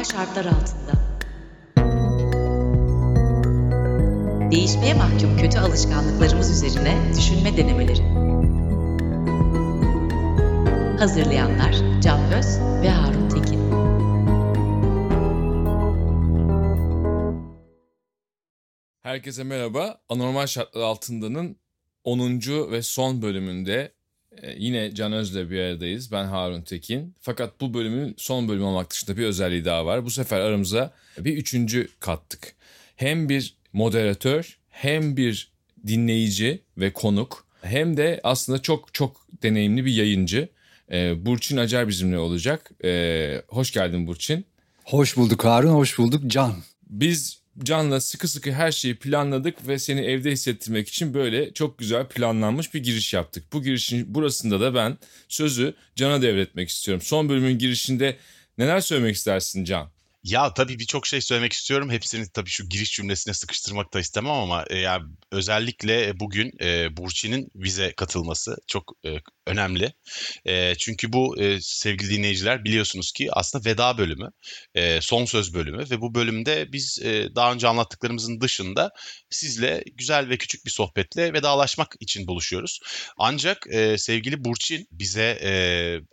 Anormal şartlar altında. Değişmeye mahkum kötü alışkanlıklarımız üzerine düşünme denemeleri. Hazırlayanlar Can Öz ve Harun Tekin. Herkese merhaba. Anormal şartlar altındanın 10. ve son bölümünde yine Can Öz'le bir aradayız. Ben Harun Tekin. Fakat bu bölümün son bölümü olmak dışında bir özelliği daha var. Bu sefer aramıza bir üçüncü kattık. Hem bir moderatör hem bir dinleyici ve konuk hem de aslında çok çok deneyimli bir yayıncı. E, Burçin Acar bizimle olacak. E, hoş geldin Burçin. Hoş bulduk Harun, hoş bulduk Can. Biz Can'la sıkı sıkı her şeyi planladık ve seni evde hissettirmek için böyle çok güzel planlanmış bir giriş yaptık. Bu girişin burasında da ben sözü Can'a devretmek istiyorum. Son bölümün girişinde neler söylemek istersin Can? Ya tabii birçok şey söylemek istiyorum. Hepsini tabii şu giriş cümlesine sıkıştırmak da istemem ama e, ya özellikle bugün e, Burçin'in vize katılması çok e, önemli. E, çünkü bu e, sevgili dinleyiciler biliyorsunuz ki aslında veda bölümü, e, son söz bölümü ve bu bölümde biz e, daha önce anlattıklarımızın dışında sizle güzel ve küçük bir sohbetle vedalaşmak için buluşuyoruz. Ancak e, sevgili Burçin bize e,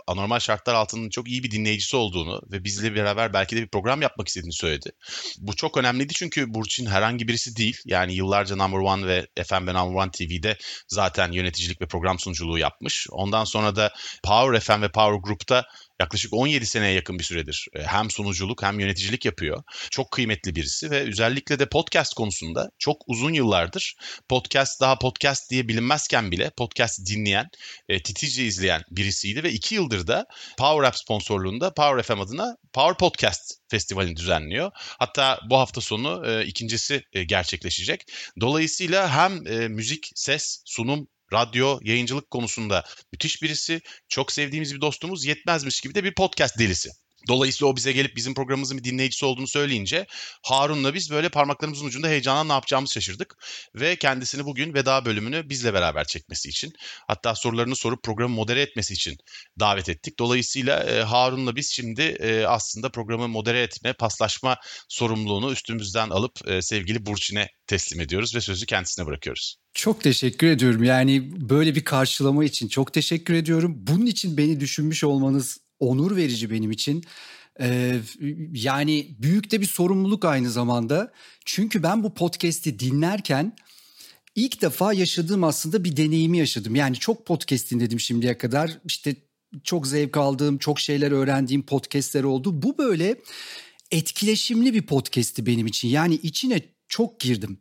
anormal şartlar altının çok iyi bir dinleyicisi olduğunu ve bizle beraber belki de bir program yapmak istediğini söyledi. Bu çok önemliydi çünkü Burçin herhangi birisi değil. Yani yıllarca Number One ve FM ve Number One TV'de zaten yöneticilik ve program sunuculuğu yapmış. Ondan sonra da Power FM ve Power Group'ta yaklaşık 17 seneye yakın bir süredir e, hem sunuculuk hem yöneticilik yapıyor. Çok kıymetli birisi ve özellikle de podcast konusunda çok uzun yıllardır podcast daha podcast diye bilinmezken bile podcast dinleyen, e, titizce izleyen birisiydi ve 2 yıldır da Power App sponsorluğunda Power FM adına Power Podcast Festivali'ni düzenliyor. Hatta bu hafta sonu e, ikincisi e, gerçekleşecek. Dolayısıyla hem e, müzik, ses, sunum radyo, yayıncılık konusunda müthiş birisi. Çok sevdiğimiz bir dostumuz yetmezmiş gibi de bir podcast delisi. Dolayısıyla o bize gelip bizim programımızın bir dinleyicisi olduğunu söyleyince Harun'la biz böyle parmaklarımızın ucunda heyecanla ne yapacağımızı şaşırdık. Ve kendisini bugün veda bölümünü bizle beraber çekmesi için hatta sorularını sorup programı modere etmesi için davet ettik. Dolayısıyla e, Harun'la biz şimdi e, aslında programı modere etme, paslaşma sorumluluğunu üstümüzden alıp e, sevgili Burçin'e teslim ediyoruz ve sözü kendisine bırakıyoruz. Çok teşekkür ediyorum. Yani böyle bir karşılama için çok teşekkür ediyorum. Bunun için beni düşünmüş olmanız onur verici benim için. Ee, yani büyük de bir sorumluluk aynı zamanda. Çünkü ben bu podcast'i dinlerken ilk defa yaşadığım aslında bir deneyimi yaşadım. Yani çok podcast dinledim şimdiye kadar. İşte çok zevk aldığım, çok şeyler öğrendiğim podcast'ler oldu. Bu böyle etkileşimli bir podcast'ti benim için. Yani içine çok girdim.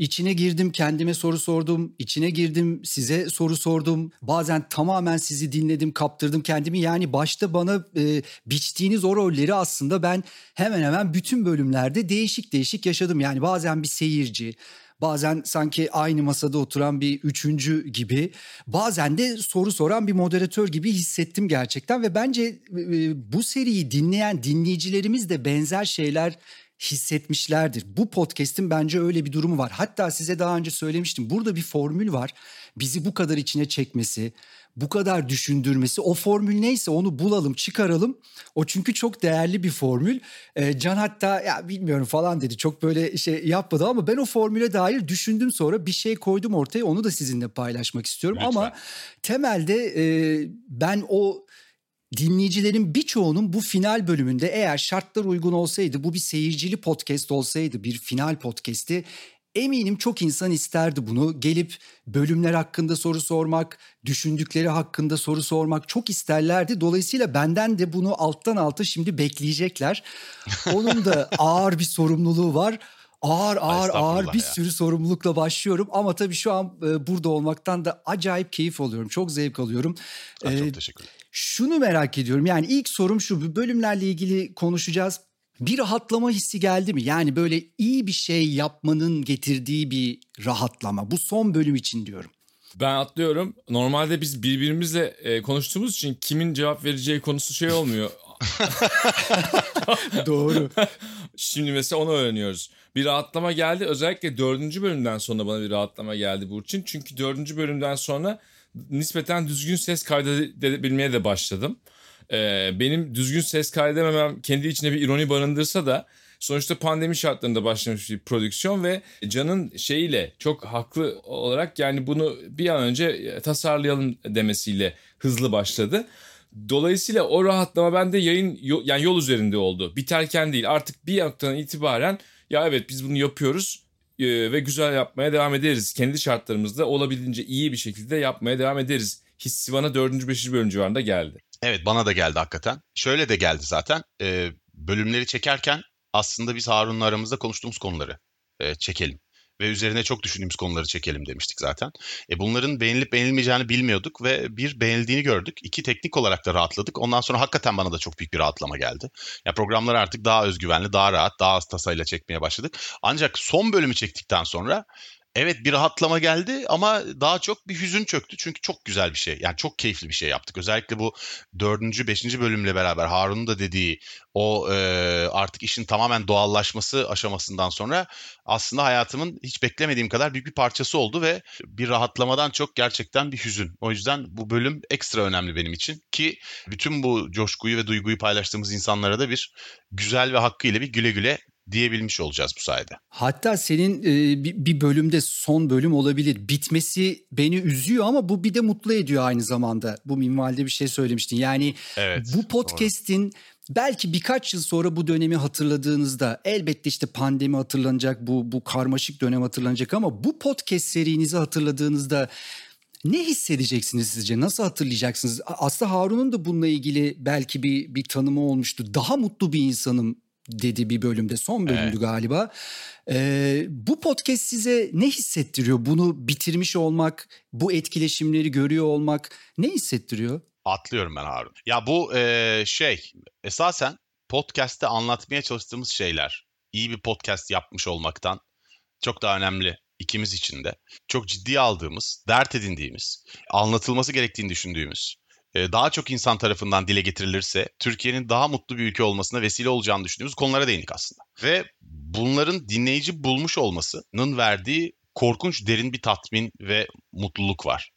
İçine girdim, kendime soru sordum, içine girdim, size soru sordum. Bazen tamamen sizi dinledim, kaptırdım kendimi. Yani başta bana e, biçtiğiniz o rolleri aslında ben hemen hemen bütün bölümlerde değişik değişik yaşadım. Yani bazen bir seyirci, bazen sanki aynı masada oturan bir üçüncü gibi, bazen de soru soran bir moderatör gibi hissettim gerçekten ve bence e, bu seriyi dinleyen dinleyicilerimiz de benzer şeyler hissetmişlerdir. Bu podcast'in bence öyle bir durumu var. Hatta size daha önce söylemiştim. Burada bir formül var. Bizi bu kadar içine çekmesi, bu kadar düşündürmesi. O formül neyse onu bulalım, çıkaralım. O çünkü çok değerli bir formül. Ee, Can hatta ya bilmiyorum falan dedi. Çok böyle şey yapmadı ama ben o formüle dair düşündüm sonra bir şey koydum ortaya. Onu da sizinle paylaşmak istiyorum. Lütfen. Ama temelde e, ben o dinleyicilerin birçoğunun bu final bölümünde eğer şartlar uygun olsaydı bu bir seyircili podcast olsaydı bir final podcast'i eminim çok insan isterdi bunu. Gelip bölümler hakkında soru sormak, düşündükleri hakkında soru sormak çok isterlerdi. Dolayısıyla benden de bunu alttan alta şimdi bekleyecekler. Onun da ağır bir sorumluluğu var ağır ağır ağır bir ya. sürü sorumlulukla başlıyorum ama tabii şu an e, burada olmaktan da acayip keyif alıyorum. Çok zevk alıyorum. Ha, çok teşekkür ederim. Şunu merak ediyorum. Yani ilk sorum şu. Bölümlerle ilgili konuşacağız. Bir rahatlama hissi geldi mi? Yani böyle iyi bir şey yapmanın getirdiği bir rahatlama. Bu son bölüm için diyorum. Ben atlıyorum. Normalde biz birbirimizle e, konuştuğumuz için kimin cevap vereceği konusu şey olmuyor. Doğru. Şimdi mesela onu öğreniyoruz. Bir rahatlama geldi. Özellikle dördüncü bölümden sonra bana bir rahatlama geldi Burçin. Çünkü dördüncü bölümden sonra nispeten düzgün ses kaydedebilmeye de başladım. Ee, benim düzgün ses kaydedememem kendi içine bir ironi barındırsa da sonuçta pandemi şartlarında başlamış bir prodüksiyon ve Can'ın şeyiyle çok haklı olarak yani bunu bir an önce tasarlayalım demesiyle hızlı başladı. Dolayısıyla o rahatlama bende yayın yani yol üzerinde oldu. Biterken değil artık bir noktadan itibaren ya evet biz bunu yapıyoruz e, ve güzel yapmaya devam ederiz. Kendi şartlarımızda olabildiğince iyi bir şekilde yapmaya devam ederiz. Hissi bana 4. 5. bölüm civarında geldi. Evet bana da geldi hakikaten. Şöyle de geldi zaten. E, bölümleri çekerken aslında biz Harun'la aramızda konuştuğumuz konuları e, çekelim ve üzerine çok düşündüğümüz konuları çekelim demiştik zaten. E bunların beğenilip beğenilmeyeceğini bilmiyorduk ve bir beğenildiğini gördük. İki teknik olarak da rahatladık. Ondan sonra hakikaten bana da çok büyük bir rahatlama geldi. Ya programları artık daha özgüvenli, daha rahat, daha az tasayla çekmeye başladık. Ancak son bölümü çektikten sonra Evet bir rahatlama geldi ama daha çok bir hüzün çöktü. Çünkü çok güzel bir şey. Yani çok keyifli bir şey yaptık. Özellikle bu dördüncü, beşinci bölümle beraber Harun'un da dediği o e, artık işin tamamen doğallaşması aşamasından sonra aslında hayatımın hiç beklemediğim kadar büyük bir parçası oldu ve bir rahatlamadan çok gerçekten bir hüzün. O yüzden bu bölüm ekstra önemli benim için ki bütün bu coşkuyu ve duyguyu paylaştığımız insanlara da bir güzel ve hakkıyla bir güle güle diyebilmiş olacağız bu sayede. Hatta senin e, bir, bölümde son bölüm olabilir. Bitmesi beni üzüyor ama bu bir de mutlu ediyor aynı zamanda. Bu minvalde bir şey söylemiştin. Yani evet, bu podcast'in doğru. belki birkaç yıl sonra bu dönemi hatırladığınızda elbette işte pandemi hatırlanacak, bu bu karmaşık dönem hatırlanacak ama bu podcast serinizi hatırladığınızda ne hissedeceksiniz sizce? Nasıl hatırlayacaksınız? Aslında Harun'un da bununla ilgili belki bir bir tanımı olmuştu. Daha mutlu bir insanım dedi bir bölümde son bölümdü evet. galiba. Ee, bu podcast size ne hissettiriyor? Bunu bitirmiş olmak, bu etkileşimleri görüyor olmak ne hissettiriyor? Atlıyorum ben Harun. Ya bu e, şey esasen podcast'te anlatmaya çalıştığımız şeyler iyi bir podcast yapmış olmaktan çok daha önemli ikimiz için de. Çok ciddi aldığımız, dert edindiğimiz, anlatılması gerektiğini düşündüğümüz daha çok insan tarafından dile getirilirse Türkiye'nin daha mutlu bir ülke olmasına vesile olacağını düşündüğümüz konulara değindik aslında. Ve bunların dinleyici bulmuş olmasının verdiği korkunç derin bir tatmin ve mutluluk var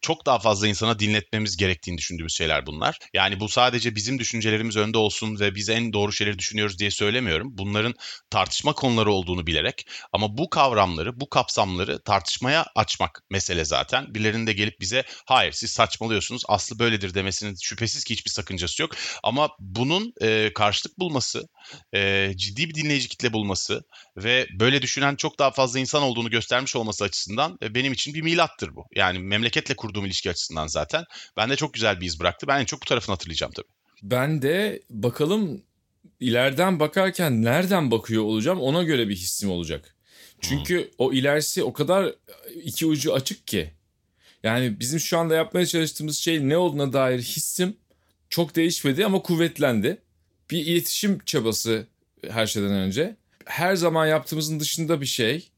çok daha fazla insana dinletmemiz gerektiğini düşündüğümüz şeyler bunlar. Yani bu sadece bizim düşüncelerimiz önde olsun ve biz en doğru şeyleri düşünüyoruz diye söylemiyorum. Bunların tartışma konuları olduğunu bilerek ama bu kavramları, bu kapsamları tartışmaya açmak mesele zaten. Birilerinin de gelip bize hayır siz saçmalıyorsunuz aslı böyledir demesinin şüphesiz ki hiçbir sakıncası yok. Ama bunun e, karşılık bulması, e, ciddi bir dinleyici kitle bulması ve böyle düşünen çok daha fazla insan olduğunu göstermiş olması açısından e, benim için bir milattır bu. Yani memleketle kurduğum ilişki açısından zaten. Ben de çok güzel bir iz bıraktı. Ben en çok bu tarafını hatırlayacağım tabii. Ben de bakalım ileriden bakarken nereden bakıyor olacağım ona göre bir hissim olacak. Çünkü hmm. o ilerisi o kadar iki ucu açık ki. Yani bizim şu anda yapmaya çalıştığımız şey ne olduğuna dair hissim çok değişmedi ama kuvvetlendi. Bir iletişim çabası her şeyden önce. Her zaman yaptığımızın dışında bir şey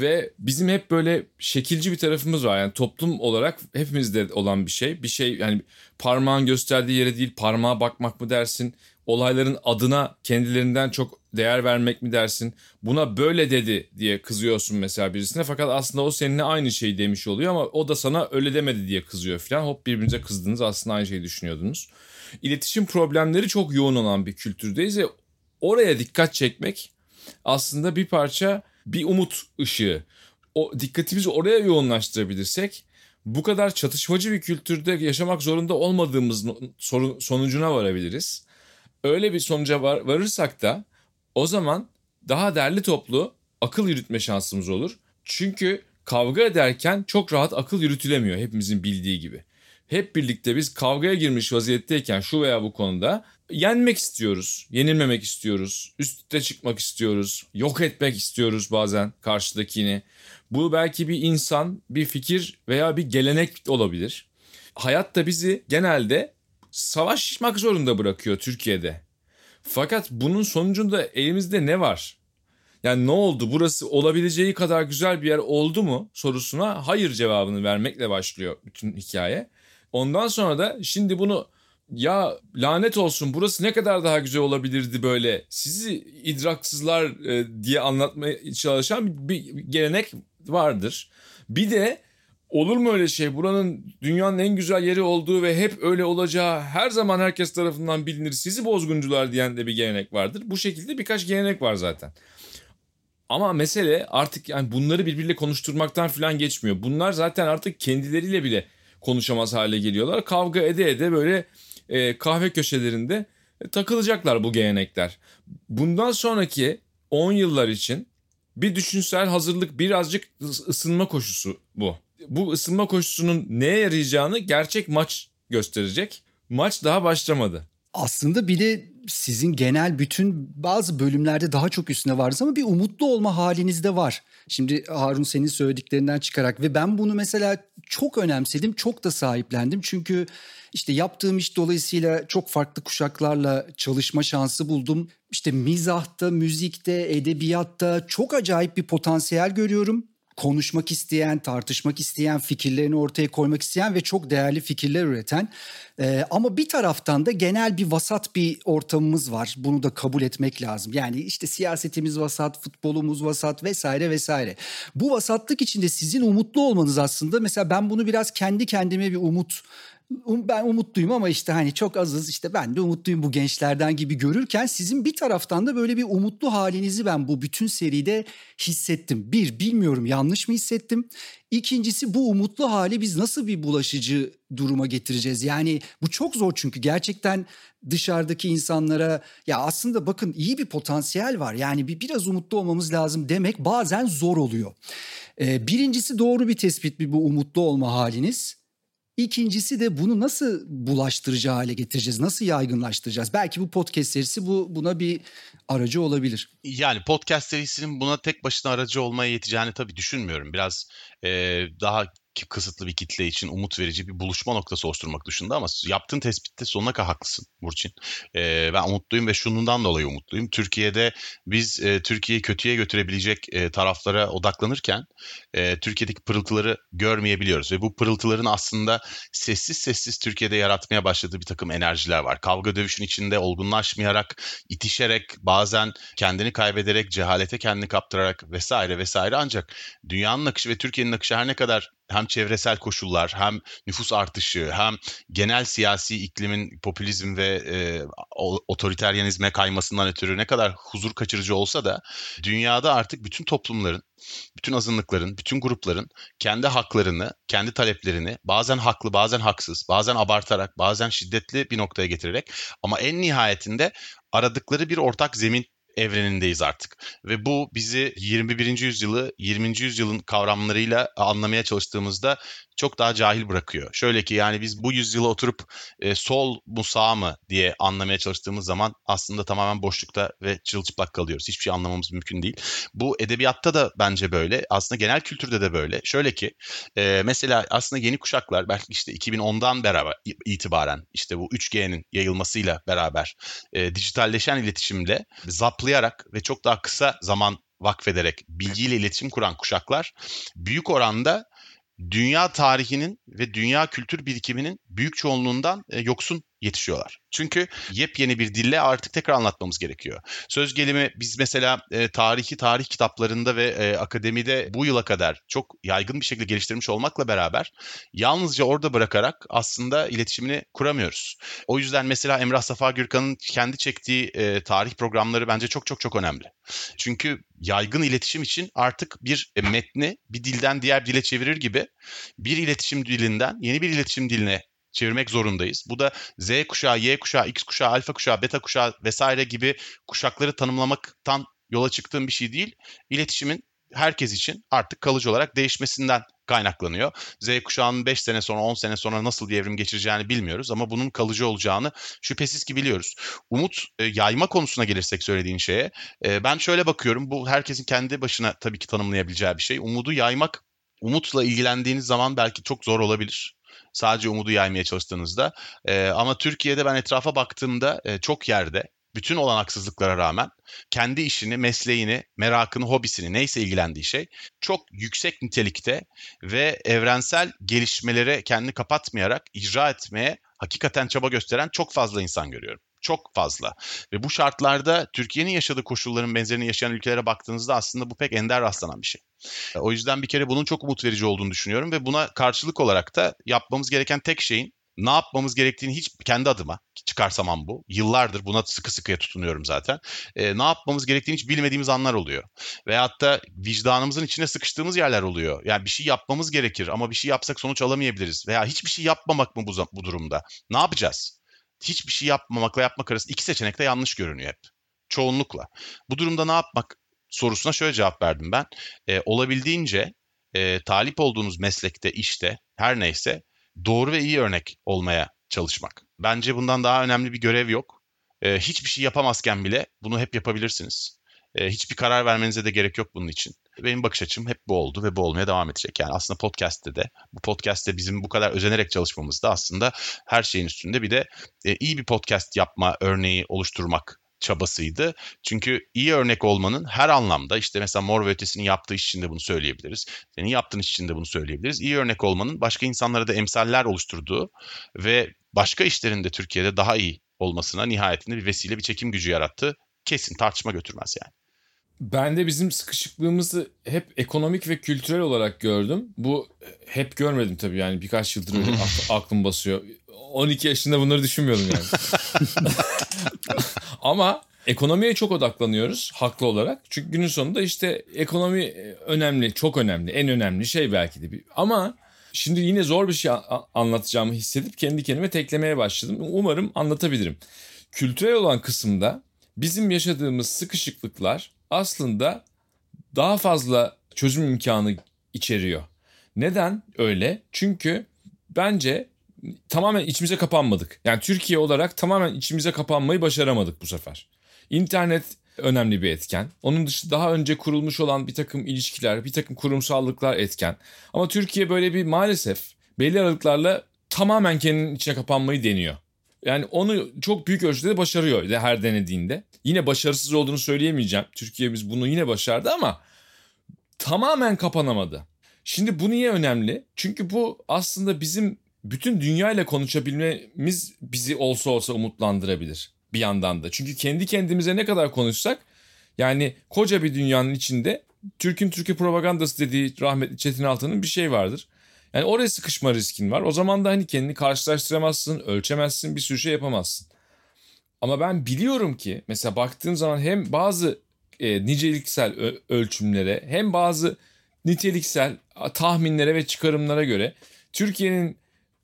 ve bizim hep böyle şekilci bir tarafımız var. Yani toplum olarak hepimizde olan bir şey. Bir şey yani parmağın gösterdiği yere değil parmağa bakmak mı dersin? Olayların adına kendilerinden çok değer vermek mi dersin? Buna böyle dedi diye kızıyorsun mesela birisine. Fakat aslında o seninle aynı şey demiş oluyor ama o da sana öyle demedi diye kızıyor falan. Hop birbirinize kızdınız aslında aynı şeyi düşünüyordunuz. İletişim problemleri çok yoğun olan bir kültürdeyiz ve oraya dikkat çekmek aslında bir parça bir umut ışığı. O dikkatimizi oraya yoğunlaştırabilirsek bu kadar çatışmacı bir kültürde yaşamak zorunda olmadığımız sorun, sonucuna varabiliriz. Öyle bir sonuca var, varırsak da o zaman daha derli toplu akıl yürütme şansımız olur. Çünkü kavga ederken çok rahat akıl yürütülemiyor hepimizin bildiği gibi. Hep birlikte biz kavgaya girmiş vaziyetteyken şu veya bu konuda yenmek istiyoruz, yenilmemek istiyoruz, üstte çıkmak istiyoruz, yok etmek istiyoruz bazen karşıdakini. Bu belki bir insan, bir fikir veya bir gelenek olabilir. Hayat da bizi genelde savaşmak zorunda bırakıyor Türkiye'de. Fakat bunun sonucunda elimizde ne var? Yani ne oldu? Burası olabileceği kadar güzel bir yer oldu mu sorusuna hayır cevabını vermekle başlıyor bütün hikaye. Ondan sonra da şimdi bunu ya lanet olsun burası ne kadar daha güzel olabilirdi böyle sizi idraksızlar e, diye anlatmaya çalışan bir gelenek vardır. Bir de Olur mu öyle şey? Buranın dünyanın en güzel yeri olduğu ve hep öyle olacağı her zaman herkes tarafından bilinir. Sizi bozguncular diyen de bir gelenek vardır. Bu şekilde birkaç gelenek var zaten. Ama mesele artık yani bunları birbiriyle konuşturmaktan falan geçmiyor. Bunlar zaten artık kendileriyle bile konuşamaz hale geliyorlar. Kavga ede ede böyle e, kahve köşelerinde takılacaklar bu gelenekler. Bundan sonraki 10 yıllar için bir düşünsel hazırlık birazcık ısınma koşusu bu. Bu ısınma koşusunun neye yarayacağını gerçek maç gösterecek. Maç daha başlamadı. Aslında bir de sizin genel bütün bazı bölümlerde daha çok üstüne varız ama bir umutlu olma haliniz de var. Şimdi Harun senin söylediklerinden çıkarak ve ben bunu mesela çok önemsedim, çok da sahiplendim. Çünkü işte yaptığım iş dolayısıyla çok farklı kuşaklarla çalışma şansı buldum. İşte mizahta, müzikte, edebiyatta çok acayip bir potansiyel görüyorum konuşmak isteyen, tartışmak isteyen, fikirlerini ortaya koymak isteyen ve çok değerli fikirler üreten. Ee, ama bir taraftan da genel bir vasat bir ortamımız var. Bunu da kabul etmek lazım. Yani işte siyasetimiz vasat, futbolumuz vasat vesaire vesaire. Bu vasatlık içinde sizin umutlu olmanız aslında mesela ben bunu biraz kendi kendime bir umut Um, ben umutluyum ama işte hani çok azız işte ben de umutluyum bu gençlerden gibi görürken sizin bir taraftan da böyle bir umutlu halinizi ben bu bütün seride hissettim. Bir bilmiyorum yanlış mı hissettim? İkincisi bu umutlu hali biz nasıl bir bulaşıcı duruma getireceğiz? Yani bu çok zor çünkü gerçekten dışarıdaki insanlara ya aslında bakın iyi bir potansiyel var. Yani bir biraz umutlu olmamız lazım demek bazen zor oluyor. Ee, birincisi doğru bir tespit bir bu umutlu olma haliniz. İkincisi de bunu nasıl bulaştırıcı hale getireceğiz? Nasıl yaygınlaştıracağız? Belki bu podcast serisi bu buna bir aracı olabilir. Yani podcast serisinin buna tek başına aracı olmaya yeteceğini tabii düşünmüyorum. Biraz e, daha kısıtlı bir kitle için umut verici bir buluşma noktası oluşturmak dışında ama yaptığın tespitte sonuna kadar haklısın Burçin. Ee, ben umutluyum ve şunundan dolayı umutluyum. Türkiye'de biz e, Türkiye'yi kötüye götürebilecek e, taraflara odaklanırken e, Türkiye'deki pırıltıları görmeyebiliyoruz ve bu pırıltıların aslında sessiz sessiz Türkiye'de yaratmaya başladığı bir takım enerjiler var. Kavga dövüşün içinde olgunlaşmayarak, itişerek, bazen kendini kaybederek, cehalete kendini kaptırarak vesaire vesaire ancak dünyanın akışı ve Türkiye'nin akışı her ne kadar hem çevresel koşullar hem nüfus artışı hem genel siyasi iklimin popülizm ve e, otoriteryenizme kaymasından ötürü ne kadar huzur kaçırıcı olsa da dünyada artık bütün toplumların, bütün azınlıkların, bütün grupların kendi haklarını, kendi taleplerini bazen haklı, bazen haksız, bazen abartarak, bazen şiddetli bir noktaya getirerek ama en nihayetinde aradıkları bir ortak zemin evrenindeyiz artık. Ve bu bizi 21. yüzyılı 20. yüzyılın kavramlarıyla anlamaya çalıştığımızda çok daha cahil bırakıyor. Şöyle ki yani biz bu yüzyıla oturup e, sol mu sağ mı diye anlamaya çalıştığımız zaman aslında tamamen boşlukta ve çılçıplak kalıyoruz. Hiçbir şey anlamamız mümkün değil. Bu edebiyatta da bence böyle. Aslında genel kültürde de böyle. Şöyle ki e, mesela aslında yeni kuşaklar belki işte 2010'dan beraber itibaren işte bu 3G'nin yayılmasıyla beraber e, dijitalleşen iletişimle zaplayarak ve çok daha kısa zaman vakfederek bilgiyle iletişim kuran kuşaklar büyük oranda dünya tarihinin ve dünya kültür birikiminin büyük çoğunluğundan e, yoksun yetişiyorlar. Çünkü yepyeni bir dille artık tekrar anlatmamız gerekiyor. Söz gelimi biz mesela e, tarihi tarih kitaplarında ve e, akademide bu yıla kadar çok yaygın bir şekilde geliştirmiş olmakla beraber yalnızca orada bırakarak aslında iletişimini kuramıyoruz. O yüzden mesela Emrah Safa Gürkan'ın kendi çektiği e, tarih programları bence çok çok çok önemli. Çünkü yaygın iletişim için artık bir e, metni bir dilden diğer dile çevirir gibi bir iletişim dilinden yeni bir iletişim diline çevirmek zorundayız. Bu da Z kuşağı, Y kuşağı, X kuşağı, alfa kuşağı, beta kuşağı vesaire gibi kuşakları tanımlamaktan yola çıktığım bir şey değil. İletişimin herkes için artık kalıcı olarak değişmesinden kaynaklanıyor. Z kuşağının 5 sene sonra 10 sene sonra nasıl bir evrim geçireceğini bilmiyoruz ama bunun kalıcı olacağını şüphesiz ki biliyoruz. Umut e, yayma konusuna gelirsek söylediğin şeye e, ben şöyle bakıyorum bu herkesin kendi başına tabii ki tanımlayabileceği bir şey. Umudu yaymak umutla ilgilendiğiniz zaman belki çok zor olabilir. Sadece umudu yaymaya çalıştığınızda. E, ama Türkiye'de ben etrafa baktığımda e, çok yerde bütün olanaksızlıklara rağmen kendi işini, mesleğini, merakını, hobisini neyse ilgilendiği şey çok yüksek nitelikte ve evrensel gelişmelere kendini kapatmayarak icra etmeye hakikaten çaba gösteren çok fazla insan görüyorum çok fazla. Ve bu şartlarda Türkiye'nin yaşadığı koşulların benzerini yaşayan ülkelere baktığınızda aslında bu pek ender rastlanan bir şey. O yüzden bir kere bunun çok umut verici olduğunu düşünüyorum ve buna karşılık olarak da yapmamız gereken tek şeyin ne yapmamız gerektiğini hiç kendi adıma çıkarsamam bu. Yıllardır buna sıkı sıkıya tutunuyorum zaten. E, ne yapmamız gerektiğini hiç bilmediğimiz anlar oluyor. Veyahut da vicdanımızın içine sıkıştığımız yerler oluyor. Yani bir şey yapmamız gerekir ama bir şey yapsak sonuç alamayabiliriz. Veya hiçbir şey yapmamak mı bu, bu durumda? Ne yapacağız? Hiçbir şey yapmamakla yapmak arasında iki seçenek de yanlış görünüyor hep. Çoğunlukla. Bu durumda ne yapmak sorusuna şöyle cevap verdim ben. E, olabildiğince e, talip olduğunuz meslekte, işte her neyse doğru ve iyi örnek olmaya çalışmak. Bence bundan daha önemli bir görev yok. Ee, hiçbir şey yapamazken bile bunu hep yapabilirsiniz. Ee, hiçbir karar vermenize de gerek yok bunun için. Benim bakış açım hep bu oldu ve bu olmaya devam edecek. Yani aslında podcast'te de, bu podcast'te bizim bu kadar özenerek çalışmamız da aslında her şeyin üstünde bir de e, iyi bir podcast yapma örneği oluşturmak çabasıydı. Çünkü iyi örnek olmanın her anlamda işte mesela Mor ve Ötesi'nin yaptığı iş için de bunu söyleyebiliriz. Senin yaptığın iş için de bunu söyleyebiliriz. İyi örnek olmanın başka insanlara da emsaller oluşturduğu ve başka işlerinde Türkiye'de daha iyi olmasına nihayetinde bir vesile bir çekim gücü yarattı. Kesin tartışma götürmez yani. Ben de bizim sıkışıklığımızı hep ekonomik ve kültürel olarak gördüm. Bu hep görmedim tabii yani birkaç yıldır aklım basıyor. 12 yaşında bunları düşünmüyordum yani. Ama ekonomiye çok odaklanıyoruz haklı olarak. Çünkü günün sonunda işte ekonomi önemli, çok önemli, en önemli şey belki de. Ama şimdi yine zor bir şey anlatacağımı hissedip kendi kendime teklemeye başladım. Umarım anlatabilirim. Kültürel olan kısımda bizim yaşadığımız sıkışıklıklar aslında daha fazla çözüm imkanı içeriyor. Neden öyle? Çünkü bence tamamen içimize kapanmadık. Yani Türkiye olarak tamamen içimize kapanmayı başaramadık bu sefer. İnternet önemli bir etken. Onun dışında daha önce kurulmuş olan bir takım ilişkiler, bir takım kurumsallıklar etken. Ama Türkiye böyle bir maalesef belli aralıklarla tamamen kendinin içine kapanmayı deniyor. Yani onu çok büyük ölçüde de başarıyor her denediğinde. Yine başarısız olduğunu söyleyemeyeceğim. Türkiye'miz bunu yine başardı ama tamamen kapanamadı. Şimdi bu niye önemli? Çünkü bu aslında bizim bütün dünya ile konuşabilmemiz bizi olsa olsa umutlandırabilir bir yandan da. Çünkü kendi kendimize ne kadar konuşsak yani koca bir dünyanın içinde Türk'ün Türkiye propagandası dediği rahmetli Çetin Altan'ın bir şey vardır. Yani oraya sıkışma riskin var. O zaman da hani kendini karşılaştıramazsın, ölçemezsin, bir sürü şey yapamazsın. Ama ben biliyorum ki mesela baktığım zaman hem bazı e, niceliksel ölçümlere hem bazı niteliksel tahminlere ve çıkarımlara göre Türkiye'nin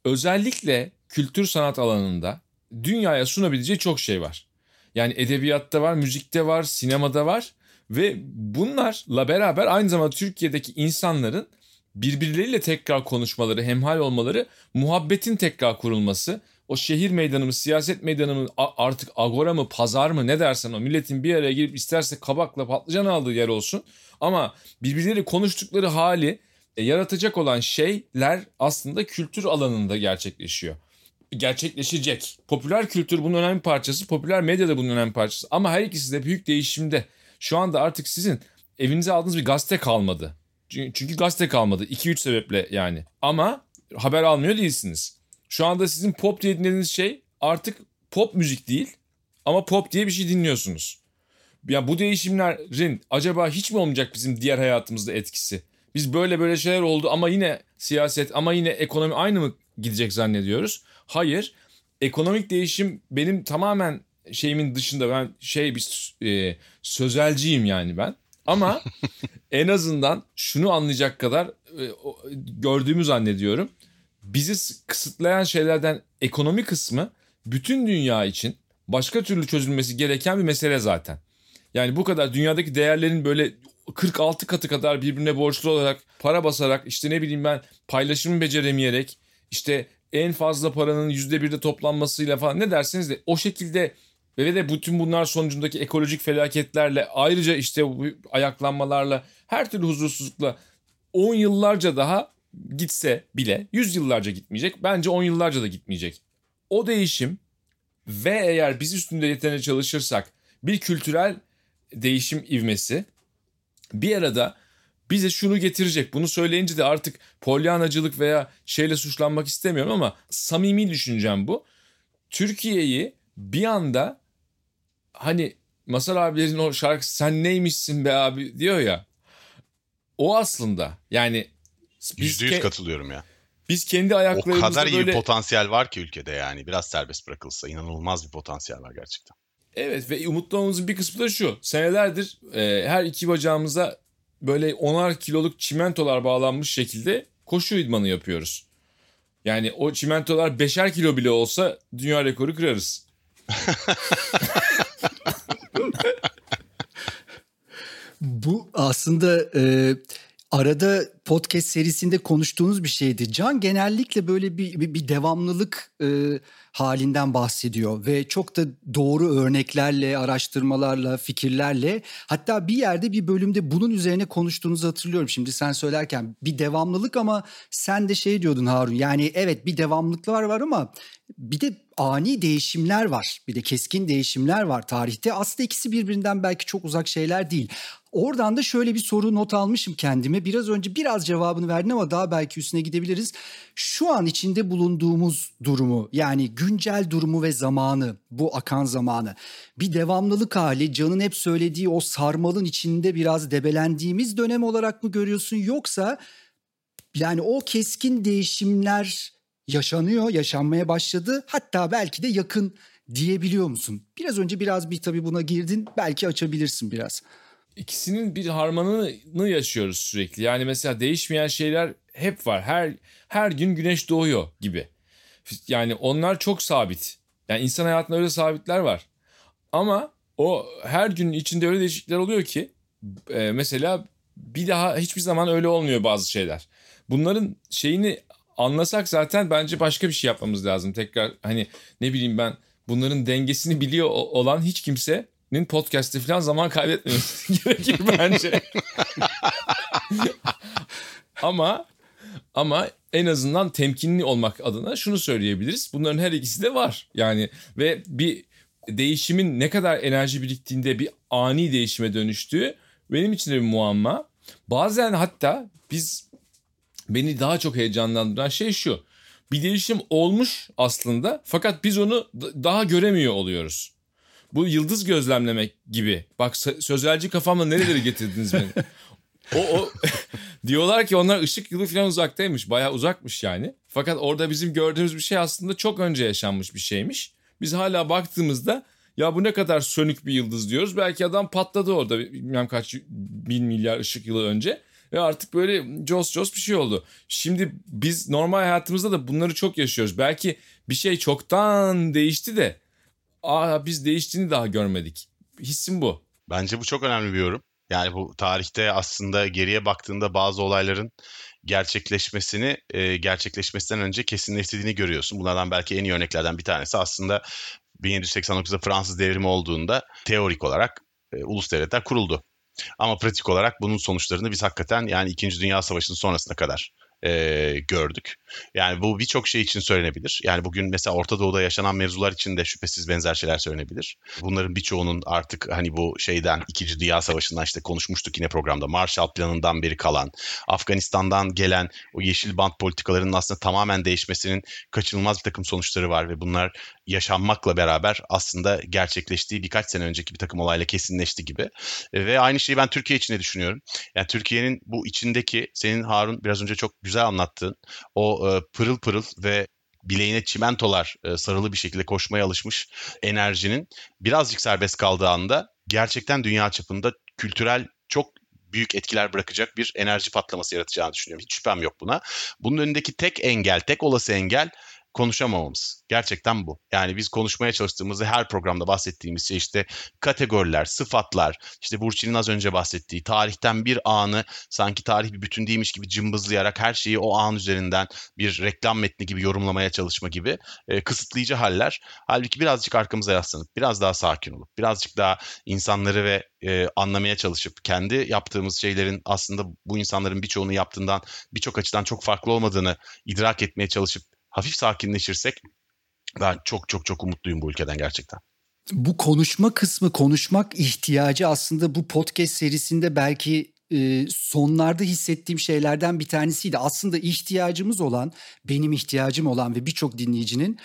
özellikle kültür sanat alanında dünyaya sunabileceği çok şey var. Yani edebiyatta var, müzikte var, sinemada var ve bunlarla beraber aynı zamanda Türkiye'deki insanların birbirleriyle tekrar konuşmaları, hemhal olmaları, muhabbetin tekrar kurulması, o şehir meydanı mı, siyaset meydanı mı, artık agora mı, pazar mı ne dersen o milletin bir araya girip isterse kabakla patlıcan aldığı yer olsun. Ama birbirleri konuştukları hali yaratacak olan şeyler aslında kültür alanında gerçekleşiyor. Gerçekleşecek. Popüler kültür bunun önemli parçası, popüler medya da bunun önemli parçası. Ama her ikisi de büyük değişimde. Şu anda artık sizin evinize aldığınız bir gazete kalmadı. Çünkü gazete kalmadı. 2-3 sebeple yani. Ama haber almıyor değilsiniz. Şu anda sizin pop diye dinlediğiniz şey artık pop müzik değil. Ama pop diye bir şey dinliyorsunuz. Ya bu değişimlerin acaba hiç mi olmayacak bizim diğer hayatımızda etkisi? Biz böyle böyle şeyler oldu ama yine siyaset ama yine ekonomi aynı mı gidecek zannediyoruz? Hayır. Ekonomik değişim benim tamamen şeyimin dışında ben şey bir e, sözelciyim yani ben. Ama en azından şunu anlayacak kadar e, gördüğümü zannediyorum. Bizi kısıtlayan şeylerden ekonomi kısmı bütün dünya için başka türlü çözülmesi gereken bir mesele zaten. Yani bu kadar dünyadaki değerlerin böyle 46 katı kadar birbirine borçlu olarak para basarak işte ne bileyim ben paylaşımı beceremeyerek işte en fazla paranın %1'de toplanmasıyla falan ne derseniz de o şekilde ve de bütün bunlar sonucundaki ekolojik felaketlerle ayrıca işte bu ayaklanmalarla her türlü huzursuzlukla 10 yıllarca daha gitse bile 100 yıllarca gitmeyecek. Bence 10 yıllarca da gitmeyecek. O değişim ve eğer biz üstünde yeterince çalışırsak bir kültürel değişim ivmesi bir arada bize şunu getirecek. Bunu söyleyince de artık polyanacılık veya şeyle suçlanmak istemiyorum ama samimi düşüneceğim bu. Türkiye'yi bir anda hani Masal abilerin o şarkı sen neymişsin be abi diyor ya. o aslında. Yani biz %100 ke- katılıyorum ya. Biz kendi ayaklarımızda O kadar iyi böyle... bir potansiyel var ki ülkede yani. Biraz serbest bırakılsa inanılmaz bir potansiyel var gerçekten. Evet ve umutlu bir kısmı da şu. Senelerdir e, her iki bacağımıza böyle onar kiloluk çimentolar bağlanmış şekilde koşu idmanı yapıyoruz. Yani o çimentolar beşer kilo bile olsa dünya rekoru kırarız. Bu aslında e, arada podcast serisinde konuştuğunuz bir şeydi. Can genellikle böyle bir, bir, bir devamlılık e, halinden bahsediyor ve çok da doğru örneklerle, araştırmalarla, fikirlerle hatta bir yerde bir bölümde bunun üzerine konuştuğunuzu hatırlıyorum. Şimdi sen söylerken bir devamlılık ama sen de şey diyordun Harun yani evet bir devamlılıklar var ama bir de ani değişimler var. Bir de keskin değişimler var tarihte. Aslında ikisi birbirinden belki çok uzak şeyler değil. Oradan da şöyle bir soru not almışım kendime. Biraz önce biraz cevabını verdin ama daha belki üstüne gidebiliriz. Şu an içinde bulunduğumuz durumu yani güncel durumu ve zamanı bu akan zamanı bir devamlılık hali Can'ın hep söylediği o sarmalın içinde biraz debelendiğimiz dönem olarak mı görüyorsun yoksa yani o keskin değişimler yaşanıyor, yaşanmaya başladı. Hatta belki de yakın diyebiliyor musun? Biraz önce biraz bir tabii buna girdin. Belki açabilirsin biraz. İkisinin bir harmanını yaşıyoruz sürekli. Yani mesela değişmeyen şeyler hep var. Her her gün güneş doğuyor gibi. Yani onlar çok sabit. Yani insan hayatında öyle sabitler var. Ama o her gün içinde öyle değişiklikler oluyor ki e, mesela bir daha hiçbir zaman öyle olmuyor bazı şeyler. Bunların şeyini anlasak zaten bence başka bir şey yapmamız lazım. Tekrar hani ne bileyim ben bunların dengesini biliyor olan hiç kimsenin podcast'te falan zaman kaybetmemesi gerekir bence. ama ama en azından temkinli olmak adına şunu söyleyebiliriz. Bunların her ikisi de var. Yani ve bir değişimin ne kadar enerji biriktiğinde bir ani değişime dönüştüğü benim için de bir muamma. Bazen hatta biz beni daha çok heyecanlandıran şey şu. Bir değişim olmuş aslında fakat biz onu daha göremiyor oluyoruz. Bu yıldız gözlemlemek gibi. Bak sözelci kafamla nerelere getirdiniz beni. O, o diyorlar ki onlar ışık yılı falan uzaktaymış. Bayağı uzakmış yani. Fakat orada bizim gördüğümüz bir şey aslında çok önce yaşanmış bir şeymiş. Biz hala baktığımızda ya bu ne kadar sönük bir yıldız diyoruz. Belki adam patladı orada bilmem kaç bin milyar ışık yılı önce. Ve artık böyle jos jos bir şey oldu. Şimdi biz normal hayatımızda da bunları çok yaşıyoruz. Belki bir şey çoktan değişti de aa biz değiştiğini daha görmedik. Hissim bu. Bence bu çok önemli bir yorum. Yani bu tarihte aslında geriye baktığında bazı olayların gerçekleşmesini e, gerçekleşmesinden önce kesinleştirdiğini görüyorsun. Bunlardan belki en iyi örneklerden bir tanesi aslında 1789'da Fransız devrimi olduğunda teorik olarak e, ulus devletler kuruldu. Ama pratik olarak bunun sonuçlarını biz hakikaten yani 2. Dünya Savaşı'nın sonrasına kadar e, gördük. Yani bu birçok şey için söylenebilir. Yani bugün mesela Orta Doğu'da yaşanan mevzular için de şüphesiz benzer şeyler söylenebilir. Bunların birçoğunun artık hani bu şeyden 2. Dünya Savaşı'ndan işte konuşmuştuk yine programda. Marshall Planı'ndan beri kalan, Afganistan'dan gelen o yeşil bant politikalarının aslında tamamen değişmesinin kaçınılmaz bir takım sonuçları var ve bunlar yaşanmakla beraber aslında gerçekleştiği birkaç sene önceki bir takım olayla kesinleşti gibi. Ve aynı şeyi ben Türkiye için de düşünüyorum. Yani Türkiye'nin bu içindeki senin Harun biraz önce çok güzel anlattığın o e, pırıl pırıl ve bileğine çimentolar e, sarılı bir şekilde koşmaya alışmış enerjinin birazcık serbest kaldığı anda gerçekten dünya çapında kültürel çok büyük etkiler bırakacak bir enerji patlaması yaratacağını düşünüyorum. Hiç şüphem yok buna. Bunun önündeki tek engel, tek olası engel konuşamamamız. Gerçekten bu. Yani biz konuşmaya çalıştığımızda her programda bahsettiğimiz şey işte kategoriler, sıfatlar, işte Burçin'in az önce bahsettiği tarihten bir anı sanki tarih bir bütün değilmiş gibi cımbızlayarak her şeyi o an üzerinden bir reklam metni gibi yorumlamaya çalışma gibi e, kısıtlayıcı haller. Halbuki birazcık arkamıza yaslanıp biraz daha sakin olup birazcık daha insanları ve e, anlamaya çalışıp kendi yaptığımız şeylerin aslında bu insanların birçoğunu yaptığından birçok açıdan çok farklı olmadığını idrak etmeye çalışıp hafif sakinleşirsek ben çok çok çok umutluyum bu ülkeden gerçekten. Bu konuşma kısmı, konuşmak ihtiyacı aslında bu podcast serisinde belki e, sonlarda hissettiğim şeylerden bir tanesiydi. Aslında ihtiyacımız olan, benim ihtiyacım olan ve birçok dinleyicinin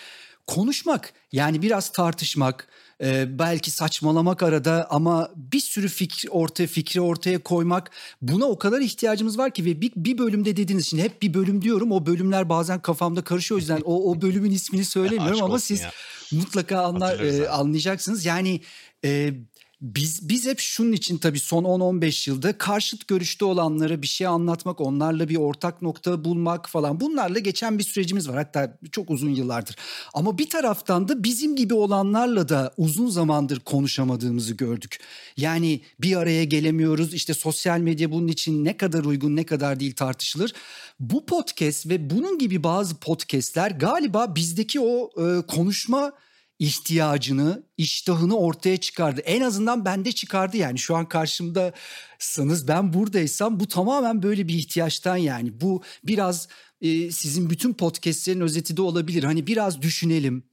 konuşmak. Yani biraz tartışmak, Ee, belki saçmalamak arada ama bir sürü fikri ortaya fikri ortaya koymak buna o kadar ihtiyacımız var ki ve bir, bir bölümde dediniz şimdi hep bir bölüm diyorum o bölümler bazen kafamda karışıyor o yüzden o, o bölümün ismini söylemiyorum ama siz ya. mutlaka anlar, e, anlayacaksınız. Yani e, biz biz hep şunun için tabii son 10-15 yılda karşıt görüşte olanlara bir şey anlatmak, onlarla bir ortak nokta bulmak falan bunlarla geçen bir sürecimiz var. Hatta çok uzun yıllardır. Ama bir taraftan da bizim gibi olanlarla da uzun zamandır konuşamadığımızı gördük. Yani bir araya gelemiyoruz. İşte sosyal medya bunun için ne kadar uygun, ne kadar değil tartışılır. Bu podcast ve bunun gibi bazı podcastler galiba bizdeki o e, konuşma ihtiyacını, iştahını ortaya çıkardı. En azından bende çıkardı yani. Şu an karşımdasınız ben buradaysam bu tamamen böyle bir ihtiyaçtan yani. Bu biraz e, sizin bütün podcastlerin özeti de olabilir. Hani biraz düşünelim,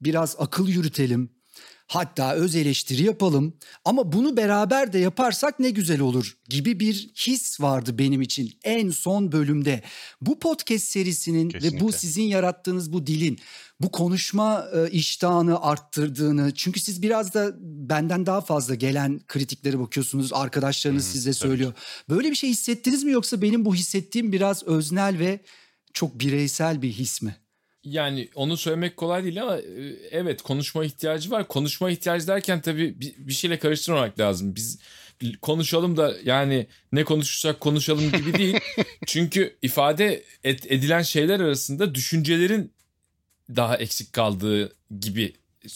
biraz akıl yürütelim. Hatta öz eleştiri yapalım ama bunu beraber de yaparsak ne güzel olur gibi bir his vardı benim için en son bölümde. Bu podcast serisinin Kesinlikle. ve bu sizin yarattığınız bu dilin bu konuşma e, iştahını arttırdığını çünkü siz biraz da benden daha fazla gelen kritiklere bakıyorsunuz arkadaşlarınız Hı, size söylüyor. Böyle bir şey hissettiniz mi yoksa benim bu hissettiğim biraz öznel ve çok bireysel bir his mi? Yani onu söylemek kolay değil ama e, evet konuşma ihtiyacı var. Konuşma ihtiyacı derken tabii bir, şeyle karıştırmamak lazım. Biz konuşalım da yani ne konuşursak konuşalım gibi değil. Çünkü ifade et, edilen şeyler arasında düşüncelerin daha eksik kaldığı gibi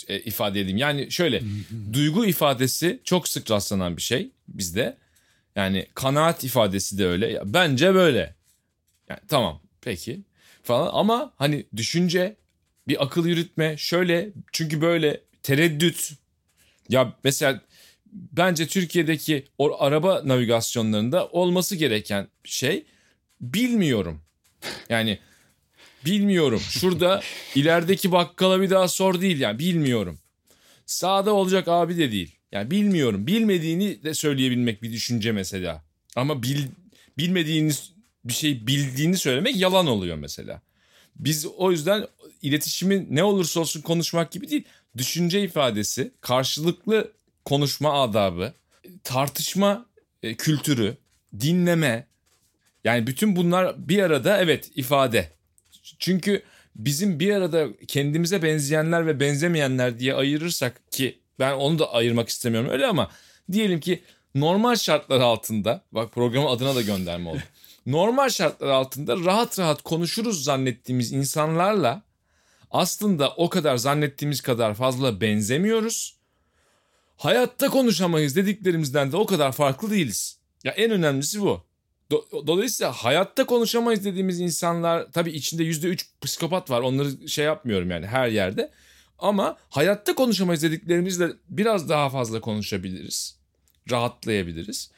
e, ifade edeyim. Yani şöyle duygu ifadesi çok sık rastlanan bir şey bizde. Yani kanaat ifadesi de öyle. Ya, bence böyle. Yani tamam peki falan ama hani düşünce bir akıl yürütme şöyle çünkü böyle tereddüt ya mesela bence Türkiye'deki o araba navigasyonlarında olması gereken şey bilmiyorum. Yani bilmiyorum. Şurada ilerideki bakkala bir daha sor değil yani bilmiyorum. Sağda olacak abi de değil. Yani bilmiyorum. Bilmediğini de söyleyebilmek bir düşünce mesela. Ama bil, bilmediğiniz bir şey bildiğini söylemek yalan oluyor mesela. Biz o yüzden iletişimin ne olursa olsun konuşmak gibi değil. Düşünce ifadesi, karşılıklı konuşma adabı, tartışma e, kültürü, dinleme. Yani bütün bunlar bir arada evet ifade. Çünkü bizim bir arada kendimize benzeyenler ve benzemeyenler diye ayırırsak ki ben onu da ayırmak istemiyorum öyle ama diyelim ki normal şartlar altında bak programın adına da gönderme oldu. normal şartlar altında rahat rahat konuşuruz zannettiğimiz insanlarla aslında o kadar zannettiğimiz kadar fazla benzemiyoruz. Hayatta konuşamayız dediklerimizden de o kadar farklı değiliz. Ya en önemlisi bu. Do- Dolayısıyla hayatta konuşamayız dediğimiz insanlar tabii içinde yüzde üç psikopat var onları şey yapmıyorum yani her yerde. Ama hayatta konuşamayız dediklerimizle biraz daha fazla konuşabiliriz. Rahatlayabiliriz.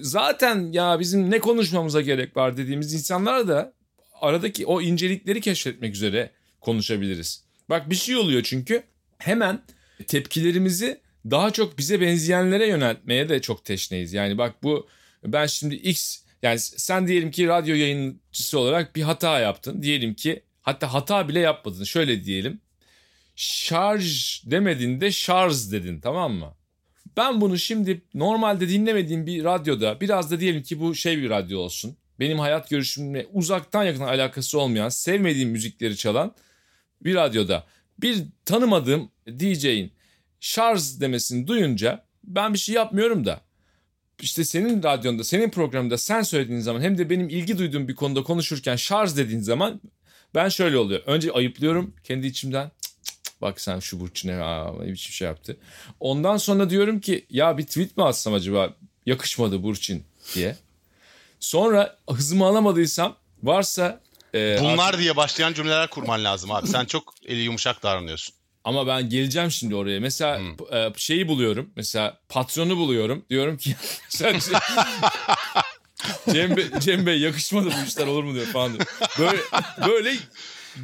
Zaten ya bizim ne konuşmamıza gerek var dediğimiz insanlar da aradaki o incelikleri keşfetmek üzere konuşabiliriz. Bak bir şey oluyor çünkü hemen tepkilerimizi daha çok bize benzeyenlere yöneltmeye de çok teşneyiz. Yani bak bu ben şimdi X yani sen diyelim ki radyo yayıncısı olarak bir hata yaptın. Diyelim ki hatta hata bile yapmadın. Şöyle diyelim. Şarj demedin de şarj dedin tamam mı? Ben bunu şimdi normalde dinlemediğim bir radyoda biraz da diyelim ki bu şey bir radyo olsun. Benim hayat görüşümle uzaktan yakın alakası olmayan, sevmediğim müzikleri çalan bir radyoda bir tanımadığım DJ'in şarj demesini duyunca ben bir şey yapmıyorum da işte senin radyonda, senin programında sen söylediğin zaman hem de benim ilgi duyduğum bir konuda konuşurken şarj dediğin zaman ben şöyle oluyor. Önce ayıplıyorum kendi içimden. Cık cık cık, bak sen şu Burçin ne aa, biçim şey yaptı. Ondan sonra diyorum ki ya bir tweet mi atsam acaba yakışmadı Burçin diye. Sonra hızımı alamadıysam varsa e, Bunlar diye başlayan cümleler kurman lazım abi. Sen çok eli yumuşak davranıyorsun. Ama ben geleceğim şimdi oraya. Mesela Hmm. e, şeyi buluyorum. Mesela patronu buluyorum. Diyorum ki sen şey- Cem, Bey, Cem Bey yakışmadı bu işler olur mu diyor falan diyor. Böyle, böyle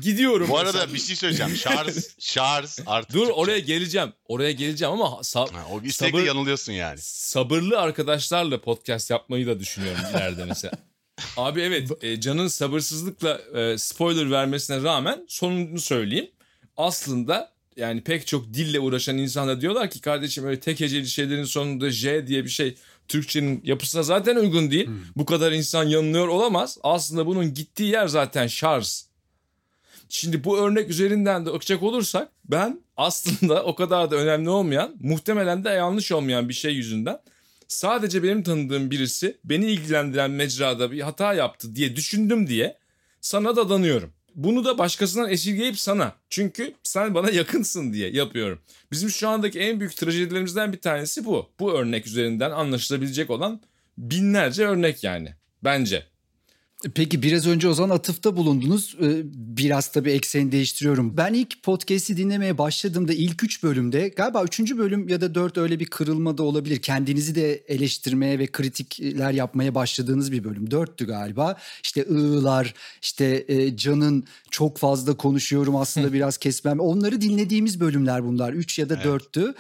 gidiyorum. Bu arada mesela. bir şey söyleyeceğim. Şarj, şarj artık. Dur Türkçe. oraya geleceğim. Oraya geleceğim ama sa- Ha, o sabır- yanılıyorsun yani. sabırlı arkadaşlarla podcast yapmayı da düşünüyorum ileride mesela. Abi evet e, Can'ın sabırsızlıkla e, spoiler vermesine rağmen sonunu söyleyeyim. Aslında yani pek çok dille uğraşan insanlar diyorlar ki kardeşim öyle tek heceli şeylerin sonunda J diye bir şey Türkçenin yapısına zaten uygun değil. Hmm. Bu kadar insan yanılıyor olamaz. Aslında bunun gittiği yer zaten şarj. Şimdi bu örnek üzerinden de bakacak olursak ben aslında o kadar da önemli olmayan muhtemelen de yanlış olmayan bir şey yüzünden sadece benim tanıdığım birisi beni ilgilendiren mecrada bir hata yaptı diye düşündüm diye sana da danıyorum. Bunu da başkasından esirgeyip sana. Çünkü sen bana yakınsın diye yapıyorum. Bizim şu andaki en büyük trajedilerimizden bir tanesi bu. Bu örnek üzerinden anlaşılabilecek olan binlerce örnek yani. Bence. Peki biraz önce Ozan atıfta bulundunuz. Ee, biraz tabii ekseni değiştiriyorum. Ben ilk podcast'i dinlemeye başladığımda ilk üç bölümde galiba üçüncü bölüm ya da dört öyle bir kırılma da olabilir. Kendinizi de eleştirmeye ve kritikler yapmaya başladığınız bir bölüm. Dörttü galiba. İşte ığlar, işte e, Can'ın çok fazla konuşuyorum aslında biraz kesmem. Onları dinlediğimiz bölümler bunlar. Üç ya da evet. dörttü.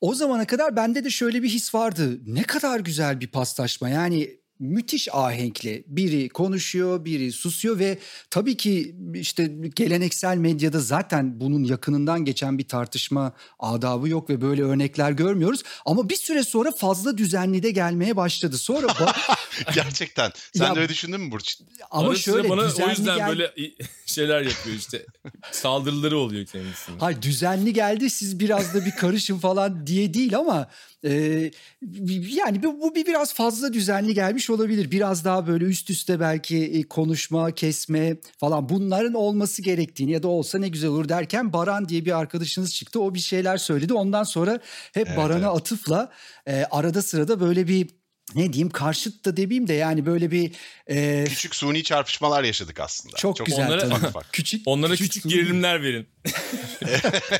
O zamana kadar bende de şöyle bir his vardı. Ne kadar güzel bir paslaşma. Yani müthiş ahenkli. Biri konuşuyor, biri susuyor ve tabii ki işte geleneksel medyada zaten bunun yakınından geçen bir tartışma adabı yok ve böyle örnekler görmüyoruz. Ama bir süre sonra fazla düzenli de gelmeye başladı. Sonra gerçekten. Sen ya, de öyle düşündün mü Burç? Ama Arası şöyle bana o yüzden gel... böyle şeyler yapıyor işte. Saldırıları oluyor kendisine. Hayır düzenli geldi siz biraz da bir karışın falan diye değil ama e, yani bu, bu bir biraz fazla düzenli gelmiş olabilir. Biraz daha böyle üst üste belki e, konuşma, kesme falan bunların olması gerektiğini ya da olsa ne güzel olur derken Baran diye bir arkadaşınız çıktı. O bir şeyler söyledi. Ondan sonra hep evet, Baran'a evet. atıfla e, arada sırada böyle bir ne diyeyim karşıt da demeyeyim de yani böyle bir e... küçük suni çarpışmalar yaşadık aslında. Çok, çok güzel. Onlara, küçük onlara küçük, küçük gerilimler verin.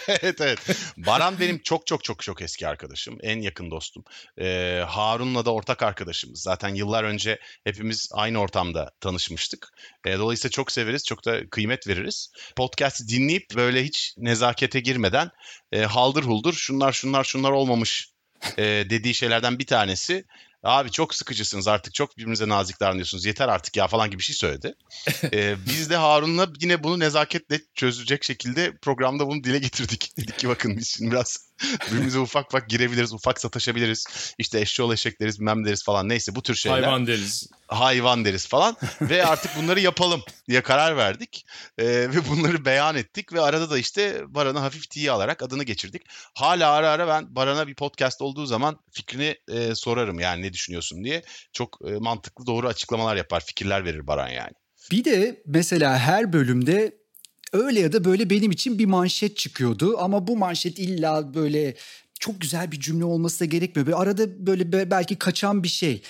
evet evet. Baran benim çok çok çok çok eski arkadaşım. En yakın dostum. Ee, Harun'la da ortak arkadaşımız. Zaten yıllar önce hepimiz aynı ortamda tanışmıştık. Ee, dolayısıyla çok severiz. Çok da kıymet veririz. Podcast'i dinleyip böyle hiç nezakete girmeden e, haldır huldur şunlar şunlar şunlar olmamış e, dediği şeylerden bir tanesi abi çok sıkıcısınız artık çok birbirinize nazik davranıyorsunuz yeter artık ya falan gibi bir şey söyledi. ee, biz de Harun'la yine bunu nezaketle çözecek şekilde programda bunu dile getirdik. Dedik ki bakın biz şimdi biraz Birbirimize ufak ufak girebiliriz, ufak sataşabiliriz. İşte eşşoğlu eşek deriz, bilmem deriz falan. Neyse bu tür şeyler. Hayvan deriz. Hayvan deriz falan. ve artık bunları yapalım diye karar verdik. Ee, ve bunları beyan ettik. Ve arada da işte Baran'ı hafif tiye alarak adını geçirdik. Hala ara ara ben Baran'a bir podcast olduğu zaman fikrini e, sorarım. Yani ne düşünüyorsun diye. Çok e, mantıklı, doğru açıklamalar yapar, fikirler verir Baran yani. Bir de mesela her bölümde öyle ya da böyle benim için bir manşet çıkıyordu ama bu manşet illa böyle çok güzel bir cümle olması da gerekmiyor. Böyle arada böyle belki kaçan bir şey.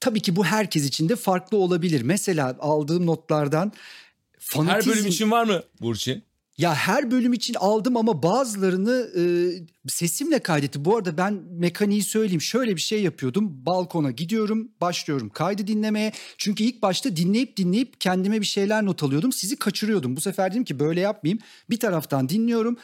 Tabii ki bu herkes için de farklı olabilir. Mesela aldığım notlardan fanatizm... Her bölüm için var mı Burçin? Ya her bölüm için aldım ama bazılarını e, sesimle kaydetti. Bu arada ben mekaniği söyleyeyim. Şöyle bir şey yapıyordum. Balkona gidiyorum, başlıyorum kaydı dinlemeye. Çünkü ilk başta dinleyip dinleyip kendime bir şeyler not alıyordum. Sizi kaçırıyordum. Bu sefer dedim ki böyle yapmayayım. Bir taraftan dinliyorum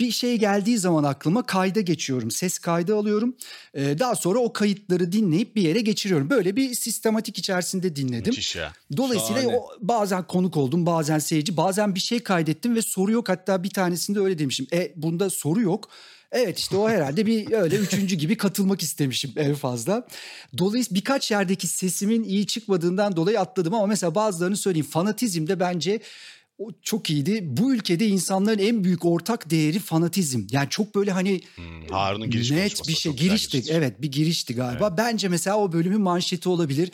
bir şey geldiği zaman aklıma kayda geçiyorum. Ses kaydı alıyorum. Ee, daha sonra o kayıtları dinleyip bir yere geçiriyorum. Böyle bir sistematik içerisinde dinledim. Müthiş ya. Dolayısıyla o, bazen konuk oldum, bazen seyirci, bazen bir şey kaydettim ve soru yok. Hatta bir tanesinde öyle demişim. E bunda soru yok. Evet işte o herhalde bir öyle üçüncü gibi katılmak istemişim en fazla. Dolayısıyla birkaç yerdeki sesimin iyi çıkmadığından dolayı atladım ama mesela bazılarını söyleyeyim. Fanatizmde bence o çok iyiydi. Bu ülkede insanların en büyük ortak değeri fanatizm. Yani çok böyle hani hmm, Harun'un giriş net bir şey girişti. Evet, bir girişti galiba. Evet. Bence mesela o bölümün manşeti olabilir.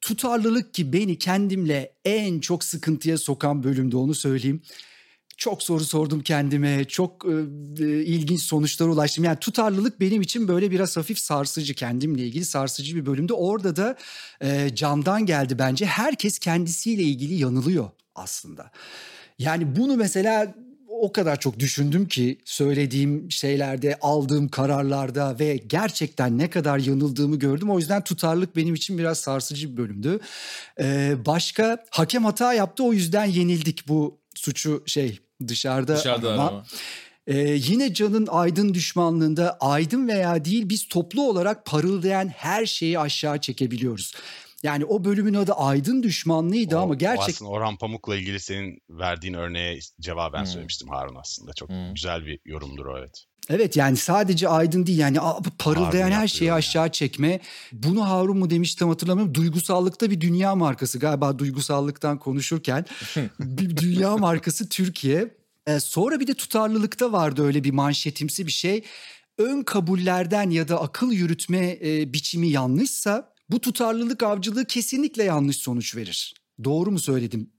Tutarlılık ki beni kendimle en çok sıkıntıya sokan bölümde onu söyleyeyim. Çok soru sordum kendime. Çok e, e, ilginç sonuçlara ulaştım. Yani tutarlılık benim için böyle biraz hafif sarsıcı. Kendimle ilgili sarsıcı bir bölümde. Orada da e, camdan geldi bence. Herkes kendisiyle ilgili yanılıyor aslında. Yani bunu mesela o kadar çok düşündüm ki söylediğim şeylerde, aldığım kararlarda ve gerçekten ne kadar yanıldığımı gördüm. O yüzden tutarlık benim için biraz sarsıcı bir bölümdü. Ee, başka hakem hata yaptı o yüzden yenildik bu suçu şey dışarıda, dışarıda arama. arama. Ee, yine Can'ın aydın düşmanlığında aydın veya değil biz toplu olarak parıldayan her şeyi aşağı çekebiliyoruz. Yani o bölümün adı Aydın Düşmanlığıydı O- ama o gerçek aslında Orhan Pamuk'la ilgili senin verdiğin örneğe cevaben Hmm. söylemiştim Harun aslında. Çok Hmm. güzel bir yorumdur o evet. Evet yani sadece aydın değil yani parıldayan her şeyi yani. aşağı çekme. Bunu Harun mu demiş tam hatırlamıyorum. Duygusallıkta bir dünya markası galiba duygusallıktan konuşurken. bir dünya markası Türkiye. Ee, sonra bir de tutarlılıkta vardı öyle bir manşetimsi bir şey. Ön kabullerden ya da akıl yürütme e, biçimi yanlışsa bu tutarlılık avcılığı kesinlikle yanlış sonuç verir. Doğru mu söyledim?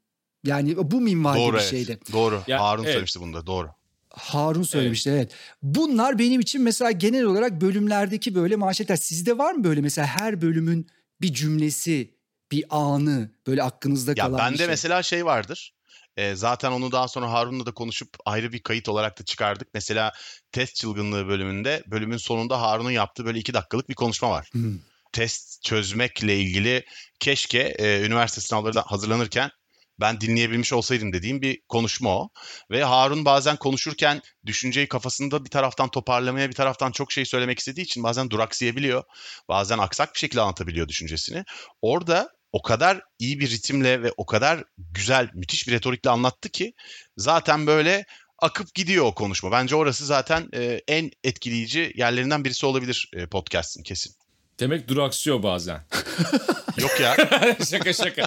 Yani bu minvalde Doğru bir evet. şeydi. Doğru. Ya, Harun evet. söylemişti bunu da doğru. Harun söylemişti evet. Bunlar benim için mesela genel olarak bölümlerdeki böyle manşetler. Sizde var mı böyle mesela her bölümün bir cümlesi, bir anı böyle aklınızda Ya kalan bir bende şey? mesela şey vardır. E, zaten onu daha sonra Harun'la da konuşup ayrı bir kayıt olarak da çıkardık. Mesela test çılgınlığı bölümünde bölümün sonunda Harun'un yaptığı böyle iki dakikalık bir konuşma var. Hmm. Test çözmekle ilgili keşke e, üniversite sınavlarına hazırlanırken ben dinleyebilmiş olsaydım dediğim bir konuşma o. Ve Harun bazen konuşurken düşünceyi kafasında bir taraftan toparlamaya bir taraftan çok şey söylemek istediği için bazen duraksayabiliyor. Bazen aksak bir şekilde anlatabiliyor düşüncesini. Orada o kadar iyi bir ritimle ve o kadar güzel, müthiş bir retorikle anlattı ki zaten böyle akıp gidiyor o konuşma. Bence orası zaten e, en etkileyici yerlerinden birisi olabilir e, podcast'in kesin. Demek duraksıyor bazen. Yok ya. şaka şaka.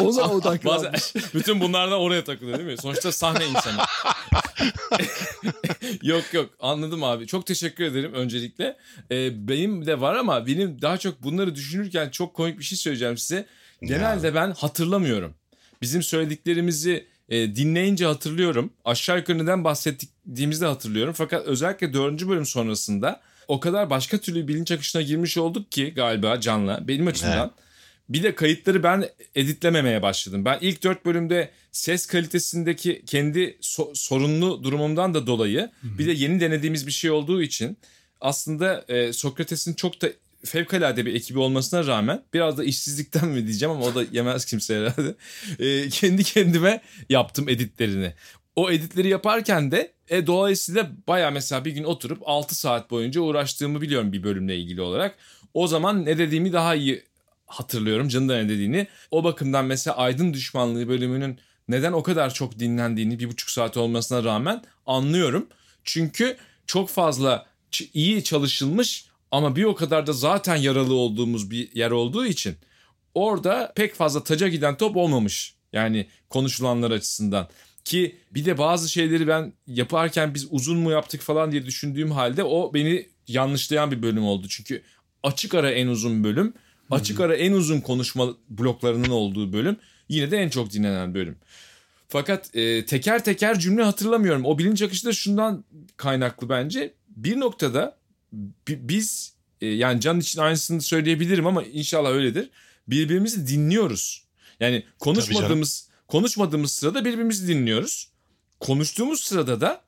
Ona Bazen odaklanmış. bütün bunlardan oraya takılıyor değil mi? Sonuçta sahne insanı. yok yok anladım abi. Çok teşekkür ederim öncelikle. Ee, benim de var ama benim daha çok bunları düşünürken çok komik bir şey söyleyeceğim size. Genelde ben hatırlamıyorum. Bizim söylediklerimizi e, dinleyince hatırlıyorum. Aşağı yukarı neden bahsettiğimizi de hatırlıyorum. Fakat özellikle dördüncü bölüm sonrasında o kadar başka türlü bilinç akışına girmiş olduk ki galiba Can'la benim açımdan. Bir de kayıtları ben editlememeye başladım. Ben ilk dört bölümde ses kalitesindeki kendi so- sorunlu durumumdan da dolayı bir de yeni denediğimiz bir şey olduğu için aslında e, Sokrates'in çok da fevkalade bir ekibi olmasına rağmen biraz da işsizlikten mi diyeceğim ama o da yemez kimse herhalde. E, kendi kendime yaptım editlerini. O editleri yaparken de e, dolayısıyla baya mesela bir gün oturup 6 saat boyunca uğraştığımı biliyorum bir bölümle ilgili olarak. O zaman ne dediğimi daha iyi hatırlıyorum Can'ın da ne dediğini. O bakımdan mesela Aydın Düşmanlığı bölümünün neden o kadar çok dinlendiğini bir buçuk saat olmasına rağmen anlıyorum. Çünkü çok fazla iyi çalışılmış ama bir o kadar da zaten yaralı olduğumuz bir yer olduğu için orada pek fazla taca giden top olmamış. Yani konuşulanlar açısından. Ki bir de bazı şeyleri ben yaparken biz uzun mu yaptık falan diye düşündüğüm halde o beni yanlışlayan bir bölüm oldu. Çünkü açık ara en uzun bölüm. Açık ara en uzun konuşma bloklarının olduğu bölüm. Yine de en çok dinlenen bölüm. Fakat e, teker teker cümle hatırlamıyorum. O bilinç akışı da şundan kaynaklı bence. Bir noktada bi- biz e, yani Can için aynısını söyleyebilirim ama inşallah öyledir. Birbirimizi dinliyoruz. Yani konuşmadığımız konuşmadığımız sırada birbirimizi dinliyoruz. Konuştuğumuz sırada da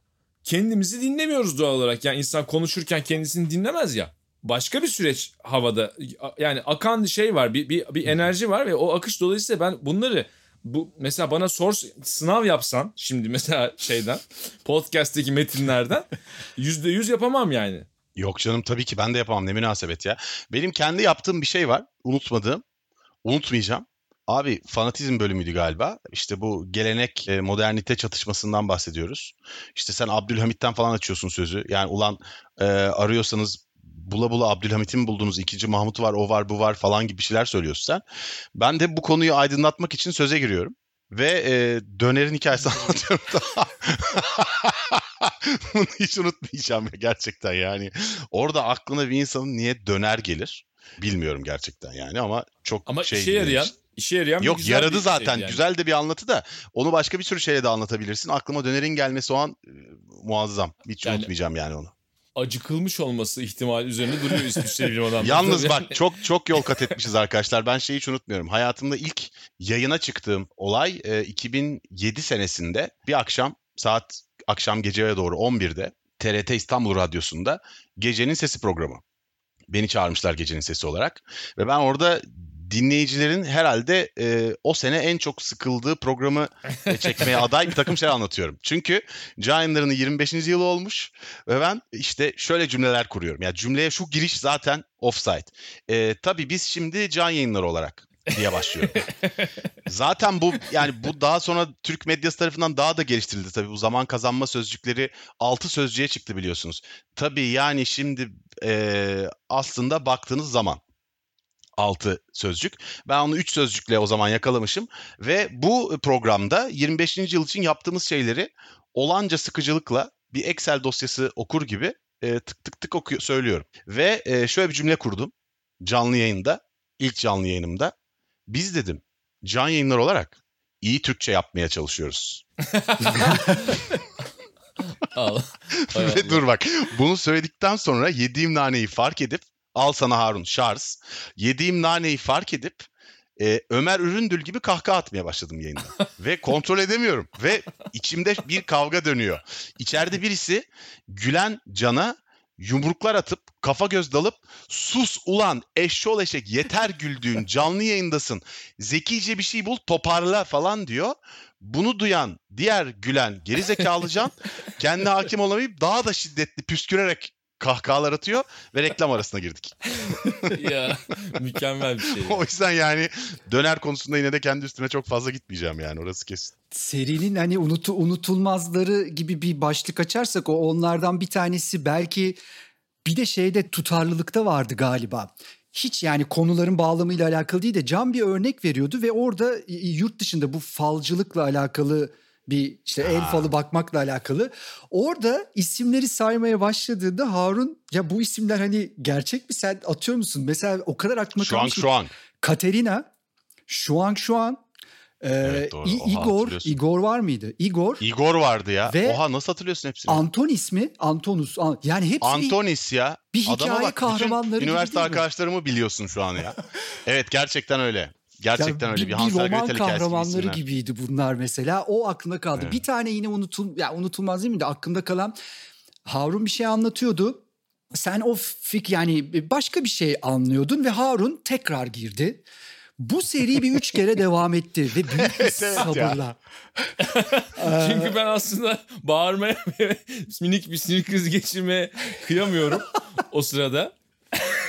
kendimizi dinlemiyoruz doğal olarak. Yani insan konuşurken kendisini dinlemez ya. Başka bir süreç havada yani akan şey var bir, bir, bir enerji var ve o akış dolayısıyla ben bunları bu mesela bana sor sınav yapsan şimdi mesela şeyden podcast'teki metinlerden yüzde yüz yapamam yani. Yok canım tabii ki ben de yapamam ne münasebet ya. Benim kendi yaptığım bir şey var unutmadığım. Unutmayacağım. Abi fanatizm bölümüydü galiba. İşte bu gelenek e, modernite çatışmasından bahsediyoruz. İşte sen Abdülhamit'ten falan açıyorsun sözü. Yani ulan e, arıyorsanız bula bula Abdülhamit'i mi buldunuz? İkinci Mahmut var, o var, bu var falan gibi şeyler söylüyorsun sen. Ben de bu konuyu aydınlatmak için söze giriyorum. Ve e, dönerin hikayesini anlatıyorum. Bunu hiç unutmayacağım ya gerçekten yani. Orada aklına bir insanın niye döner gelir? Bilmiyorum gerçekten yani ama çok Ama şey işe yarayan, dinlemiş. İşe yarayan Yok güzel yaradı bir zaten. yani. Güzel de bir anlatı da onu başka bir sürü şeyle de anlatabilirsin. Aklıma dönerin gelmesi o an e, muazzam. Hiç Yani- unutmayacağım yani onu. acıkılmış olması ihtimali üzerinde duruyor İsviçre bilim adamları. Yalnız bak çok çok yol kat etmişiz arkadaşlar. Ben şeyi hiç unutmuyorum. Hayatımda ilk yayına çıktığım olay e, 2007 senesinde bir akşam saat akşam geceye doğru 11'de TRT İstanbul Radyosu'nda Gecenin Sesi programı. Beni çağırmışlar Gecenin Sesi olarak ve ben orada dinleyicilerin herhalde e, o sene en çok sıkıldığı programı e, çekmeye aday bir takım şey anlatıyorum. Çünkü Yayınları'nın 25. yılı olmuş ve ben işte şöyle cümleler kuruyorum. Ya cümleye şu giriş zaten offside. E, tabii biz şimdi Can Yayınları olarak diye başlıyorum. Zaten bu yani bu daha sonra Türk medyası tarafından daha da geliştirildi tabii. Bu zaman kazanma sözcükleri 6 sözcüğe çıktı biliyorsunuz. Tabii yani şimdi e, aslında baktığınız zaman 6 sözcük. Ben onu 3 sözcükle o zaman yakalamışım ve bu programda 25. yıl için yaptığımız şeyleri olanca sıkıcılıkla bir Excel dosyası okur gibi e, tık tık tık okuyor, söylüyorum. Ve e, şöyle bir cümle kurdum canlı yayında, ilk canlı yayınımda. Biz dedim can yayınlar olarak iyi Türkçe yapmaya çalışıyoruz. Ve dur bak bunu söyledikten sonra yediğim naneyi fark edip al sana Harun Şarz. Yediğim naneyi fark edip e, Ömer Üründül gibi kahkaha atmaya başladım yayında. Ve kontrol edemiyorum. Ve içimde bir kavga dönüyor. İçeride birisi gülen cana yumruklar atıp kafa göz dalıp sus ulan eşşol eşek yeter güldüğün canlı yayındasın. Zekice bir şey bul toparla falan diyor. Bunu duyan diğer gülen gerizekalı can kendine hakim olamayıp daha da şiddetli püskürerek kahkahalar atıyor ve reklam arasına girdik. ya mükemmel bir şey. o yüzden yani döner konusunda yine de kendi üstüme çok fazla gitmeyeceğim yani orası kesin. serinin hani unutu, unutulmazları gibi bir başlık açarsak o onlardan bir tanesi belki bir de şeyde tutarlılıkta vardı galiba. Hiç yani konuların bağlamıyla alakalı değil de Can bir örnek veriyordu ve orada e, yurt dışında bu falcılıkla alakalı bir işte el Ha. falı bakmakla alakalı. Orada isimleri saymaya başladığında Harun ya bu isimler hani gerçek mi sen atıyor musun? Mesela o kadar aklıma Şu an kalmış ki- şu an. Katerina, Şuan Şuan, e, Evet, doğru. İ- Oha, Igor. Igor var mıydı? Igor, Igor vardı ya. Ve- Oha nasıl hatırlıyorsun hepsini? Anton ismi, Antonus. An- Yani hepsi Antonis ya. bir Adama hikaye bak, bütün kahramanları gibi Üniversite arkadaşlarımı biliyorsun şu an ya. evet gerçekten öyle. Gerçekten Ya öyle. bir, Bir, Hansel roman Gretel hikayesi gibi kahramanları isimler. gibiydi bunlar mesela. O aklımda kaldı. Evet. Bir tane yine unutul ya unutulmaz değil mi de aklımda kalan Harun bir şey anlatıyordu. Sen o fik yani başka bir şey anlıyordun ve Harun tekrar girdi. Bu seri bir üç kere devam etti ve büyük bir Evet, sabırla. Çünkü ben aslında bağırmaya minik bir sinir krizi geçirmeye kıyamıyorum o sırada.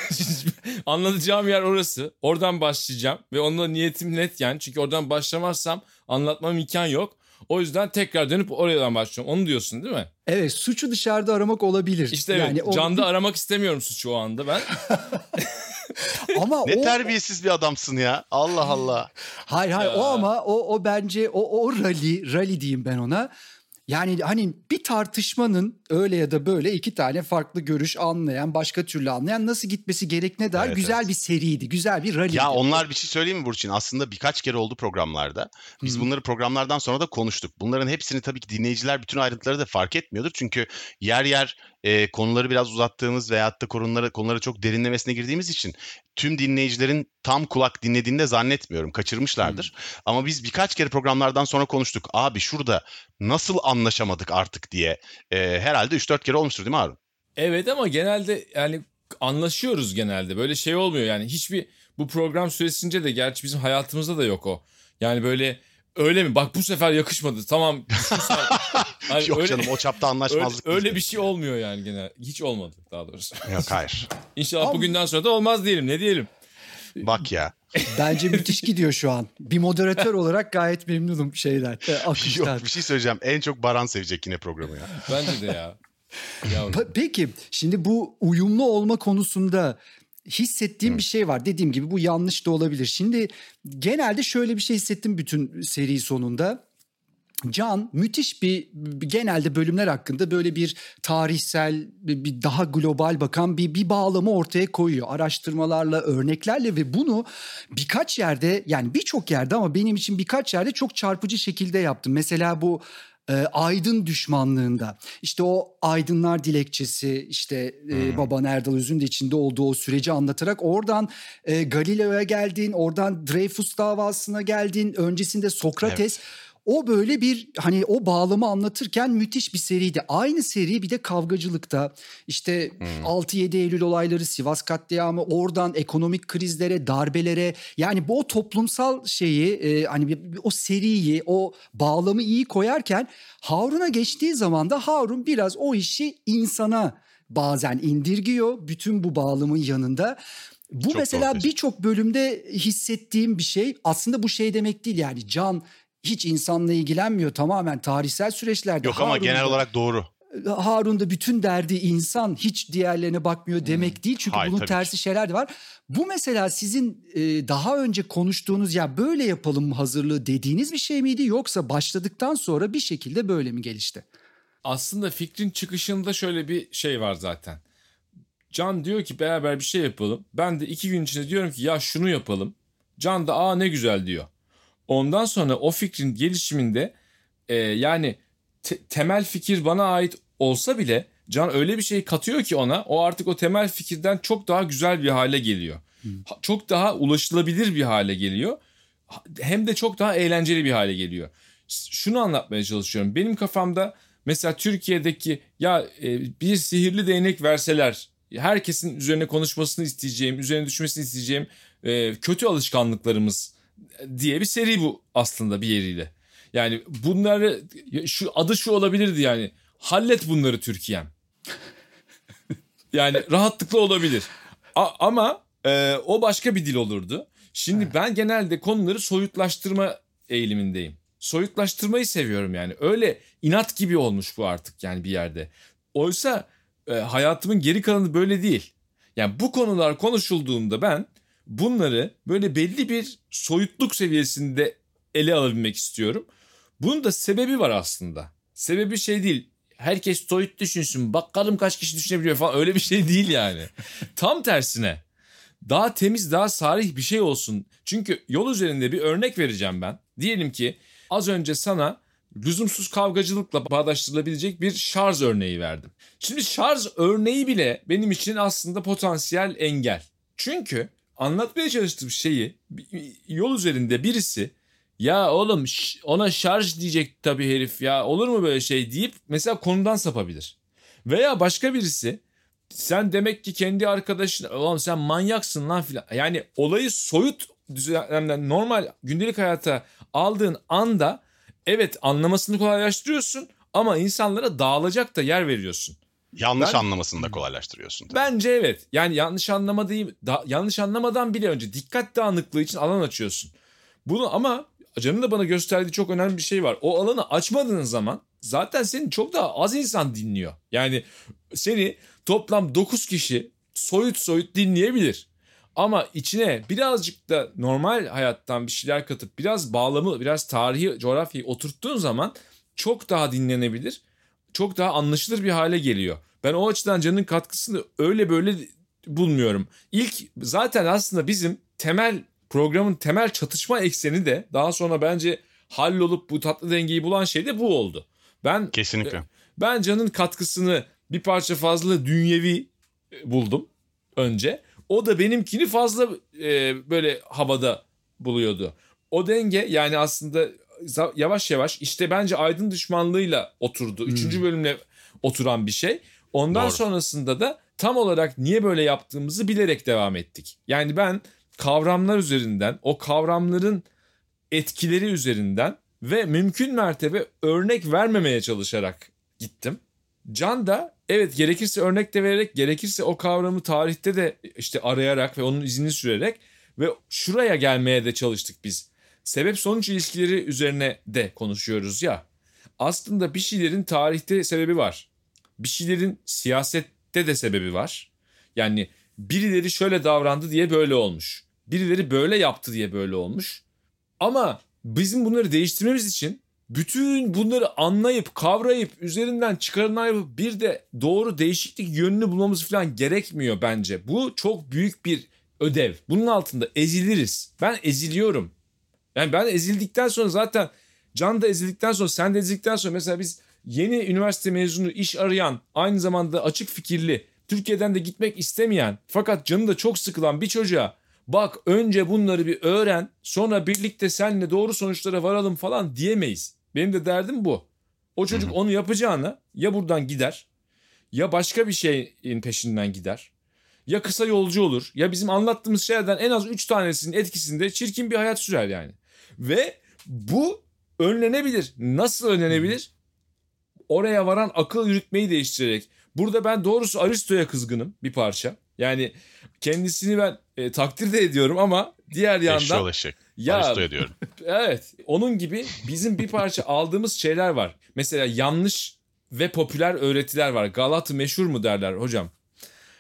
Anlatacağım yer orası. Oradan başlayacağım ve onunla niyetim net yani. Çünkü oradan başlamazsam anlatmam imkan yok. O yüzden tekrar dönüp oradan başlıyorum. Onu diyorsun değil mi? Evet suçu dışarıda aramak olabilir. İşte evet. yani o- Canda aramak istemiyorum suçu o anda ben. ama Ne o, terbiyesiz bir adamsın ya. Allah Allah. Hayır hayır Ya. o ama o o bence o o rally rally diyeyim ben ona. Yani hani bir tartışmanın öyle ya da böyle iki tane farklı görüş anlayan, başka türlü anlayan nasıl gitmesi gerekine dair Evet, güzel evet. bir seriydi. Güzel bir rally. Ya onlar bir şey söyleyeyim mi Burçin? Aslında birkaç kere oldu programlarda. Biz Hı. bunları programlardan sonra da konuştuk. Bunların hepsini tabii ki dinleyiciler bütün ayrıntıları da fark etmiyordur. Çünkü yer yer e, konuları biraz uzattığımız veyahut da konuları, konuları çok derinlemesine girdiğimiz için tüm dinleyicilerin tam kulak dinlediğini de zannetmiyorum. Kaçırmışlardır. Ama biz birkaç kere programlardan sonra konuştuk. Abi şurada nasıl anlaşamadık artık diye. E, herhalde 3-4 kere olmuştur değil mi Harun? Evet ama genelde yani anlaşıyoruz genelde. Böyle şey olmuyor yani hiçbir bu program süresince de gerçi bizim hayatımızda da yok o. Yani böyle öyle mi? Bak bu sefer yakışmadı. Tamam. Hani Yok öyle- canım o çapta Öyle, anlaşmazlık. öyle bizde. bir şey olmuyor yani genel. Hiç olmadı daha doğrusu. Yok hayır. İnşallah Ama- bugünden sonra da olmaz diyelim. Ne diyelim? Bak ya. Bence müthiş gidiyor şu an. Bir moderatör olarak gayet memnunum şeyden. e, Akıştan. Yok bir şey söyleyeceğim. En çok Baran sevecek yine programı ya. Bence de ya. Yavrum. Peki şimdi bu uyumlu olma konusunda hissettiğim bir şey var. Dediğim gibi bu yanlış da olabilir. Şimdi genelde şöyle bir şey hissettim bütün seri sonunda. Can müthiş bir genelde bölümler hakkında böyle bir tarihsel bir bir daha global bakan bir bir bağlamı ortaya koyuyor. Araştırmalarla, örneklerle ve bunu birkaç yerde yani birçok yerde ama benim için birkaç yerde çok çarpıcı şekilde yaptım. Mesela bu e, aydın düşmanlığında. İşte o aydınlar dilekçesi işte e, baban Erdal Öz'ün de içinde olduğu o süreci anlatarak oradan e, Galileo'ya geldin oradan Dreyfus davasına geldin öncesinde Sokrates o böyle bir hani o bağlamı anlatırken müthiş bir seriydi. Aynı seri bir de kavgacılıkta işte 6-7 Eylül olayları, Sivas katliamı, oradan ekonomik krizlere, darbelere yani bu o toplumsal şeyi e, hani o seriyi, o bağlamı iyi koyarken Harun'a geçtiği zaman da Harun biraz o işi insana bazen indirgiyor bütün bu bağlamın yanında. Bu Çok mesela birçok bölümde hissettiğim bir şey. Aslında bu şey demek değil yani Can hiç insanla ilgilenmiyor tamamen tarihsel süreçlerde. Yok ama genel olarak doğru. Harun da bütün derdi insan hiç diğerlerine bakmıyor demek değil. Çünkü Hayır, bunun tersi şeyler de var. Bu mesela sizin e, daha önce konuştuğunuz ya böyle yapalım hazırlığı dediğiniz bir şey miydi? Yoksa başladıktan sonra bir şekilde böyle mi gelişti? Aslında fikrin çıkışında şöyle bir şey var zaten. Can diyor ki beraber bir şey yapalım. Ben de iki gün içinde diyorum ki ya şunu yapalım. Can da aa ne güzel diyor. Ondan sonra o fikrin gelişiminde e, yani te- temel fikir bana ait olsa bile Can öyle bir şey katıyor ki ona o artık o temel fikirden çok daha güzel bir hale geliyor. Ha- Çok daha ulaşılabilir bir hale geliyor. Hem de çok daha eğlenceli bir hale geliyor. Şunu anlatmaya çalışıyorum. Benim kafamda mesela Türkiye'deki ya e, bir sihirli değnek verseler herkesin üzerine konuşmasını isteyeceğim, üzerine düşmesini isteyeceğim e, kötü alışkanlıklarımız diye bir seri bu aslında bir yeriyle. Yani bunları şu adı şu olabilirdi yani. Hallet bunları Türkiye'm. Yani rahatlıkla olabilir. A- ama e, o başka bir dil olurdu. Şimdi ben genelde konuları soyutlaştırma eğilimindeyim. Soyutlaştırmayı seviyorum yani. Öyle inat gibi olmuş bu artık yani bir yerde. Oysa e, hayatımın geri kalanı böyle değil. Yani bu konular konuşulduğunda ben bunları böyle belli bir soyutluk seviyesinde ele alabilmek istiyorum. Bunun da sebebi var aslında. Sebebi şey değil. Herkes soyut düşünsün. Bakalım kaç kişi düşünebiliyor falan. Öyle bir şey değil yani. Tam tersine. Daha temiz, daha sarih bir şey olsun. Çünkü yol üzerinde bir örnek vereceğim ben. Diyelim ki az önce sana lüzumsuz kavgacılıkla bağdaştırılabilecek bir şarj örneği verdim. Şimdi şarj örneği bile benim için aslında potansiyel engel. Çünkü anlatmaya çalıştığım şeyi yol üzerinde birisi ya oğlum ona şarj diyecek tabii herif ya olur mu böyle şey deyip mesela konudan sapabilir. Veya başka birisi sen demek ki kendi arkadaşın oğlum sen manyaksın lan filan. Yani olayı soyut düzenlemden normal gündelik hayata aldığın anda evet anlamasını kolaylaştırıyorsun ama insanlara dağılacak da yer veriyorsun. Yanlış Ben- anlamasını da kolaylaştırıyorsun. tabii. Bence evet. Yani yanlış anlama değil, da- yanlış anlamadan bile önce dikkat dağınıklığı için alan açıyorsun. Bunu ama Can'ın da bana gösterdiği çok önemli bir şey var. O alanı açmadığın zaman zaten seni çok daha az insan dinliyor. Yani seni toplam 9 kişi soyut soyut dinleyebilir. Ama içine birazcık da normal hayattan bir şeyler katıp biraz bağlamı, biraz tarihi, coğrafyayı oturttuğun zaman çok daha dinlenebilir. Çok daha anlaşılır bir hale geliyor. Ben o açıdan Can'ın katkısını öyle böyle bulmuyorum. İlk zaten aslında bizim temel programın temel çatışma ekseni de daha sonra bence hallolup bu tatlı dengeyi bulan şey de bu oldu. Ben Kesinlikle. ben Can'ın katkısını bir parça fazla dünyevi e, buldum önce. O da benimkini fazla e, böyle havada buluyordu. O denge yani aslında yavaş yavaş işte bence aydın düşmanlığıyla oturdu. Üçüncü bölümle oturan bir şey. Ondan Doğru. sonrasında da tam olarak niye böyle yaptığımızı bilerek devam ettik. Yani ben kavramlar üzerinden o kavramların etkileri üzerinden ve mümkün mertebe örnek vermemeye çalışarak gittim. Can da evet gerekirse örnek de vererek gerekirse o kavramı tarihte de işte arayarak ve onun izini sürerek ve şuraya gelmeye de çalıştık biz. Sebep sonuç ilişkileri üzerine de konuşuyoruz ya. Aslında bir şeylerin tarihte sebebi var. Bir şeylerin siyasette de sebebi var. Yani birileri şöyle davrandı diye böyle olmuş. Birileri böyle yaptı diye böyle olmuş. Ama bizim bunları değiştirmemiz için bütün bunları anlayıp kavrayıp üzerinden çıkarımlar yapıp bir de doğru değişiklik yönünü bulmamız falan gerekmiyor bence. Bu çok büyük bir ödev. Bunun altında eziliriz. Ben eziliyorum. Yani ben ezildikten sonra zaten Can da ezildikten sonra sen de ezildikten sonra mesela biz yeni üniversite mezunu iş arayan aynı zamanda açık fikirli Türkiye'den de gitmek istemeyen fakat canı da çok sıkılan bir çocuğa bak önce bunları bir öğren sonra birlikte seninle doğru sonuçlara varalım falan diyemeyiz. Benim de derdim bu. O çocuk onu yapacağına ya buradan gider ya başka bir şeyin peşinden gider. Ya kısa yolcu olur ya bizim anlattığımız şeylerden en az 3 tanesinin etkisinde çirkin bir hayat sürer yani. Ve bu önlenebilir. Nasıl önlenebilir? Oraya varan akıl yürütmeyi değiştirerek. Burada ben doğrusu Aristo'ya kızgınım bir parça. Yani kendisini ben e, takdir de ediyorum ama diğer yandan eşek. ya Aristo ediyorum. evet onun gibi bizim bir parça aldığımız şeyler var. Mesela yanlış ve popüler öğretiler var. Galatı meşhur mu derler hocam?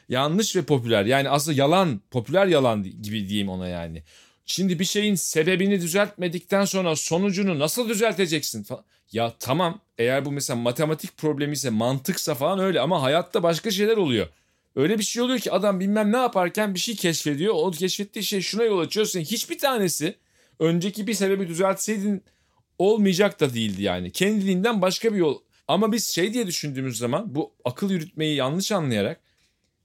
Yanlış ve popüler yani aslında yalan popüler yalan gibi diyeyim ona yani. Şimdi bir şeyin sebebini düzeltmedikten sonra sonucunu nasıl düzelteceksin falan. Ya tamam eğer bu mesela matematik problemi ise mantıksa falan öyle ama hayatta başka şeyler oluyor. Öyle bir şey oluyor ki adam bilmem ne yaparken bir şey keşfediyor. O keşfettiği şey şuna yol açıyor. Senin hiçbir tanesi önceki bir sebebi düzeltseydin olmayacak da değildi yani. Kendiliğinden başka bir yol. Ama biz şey diye düşündüğümüz zaman bu akıl yürütmeyi yanlış anlayarak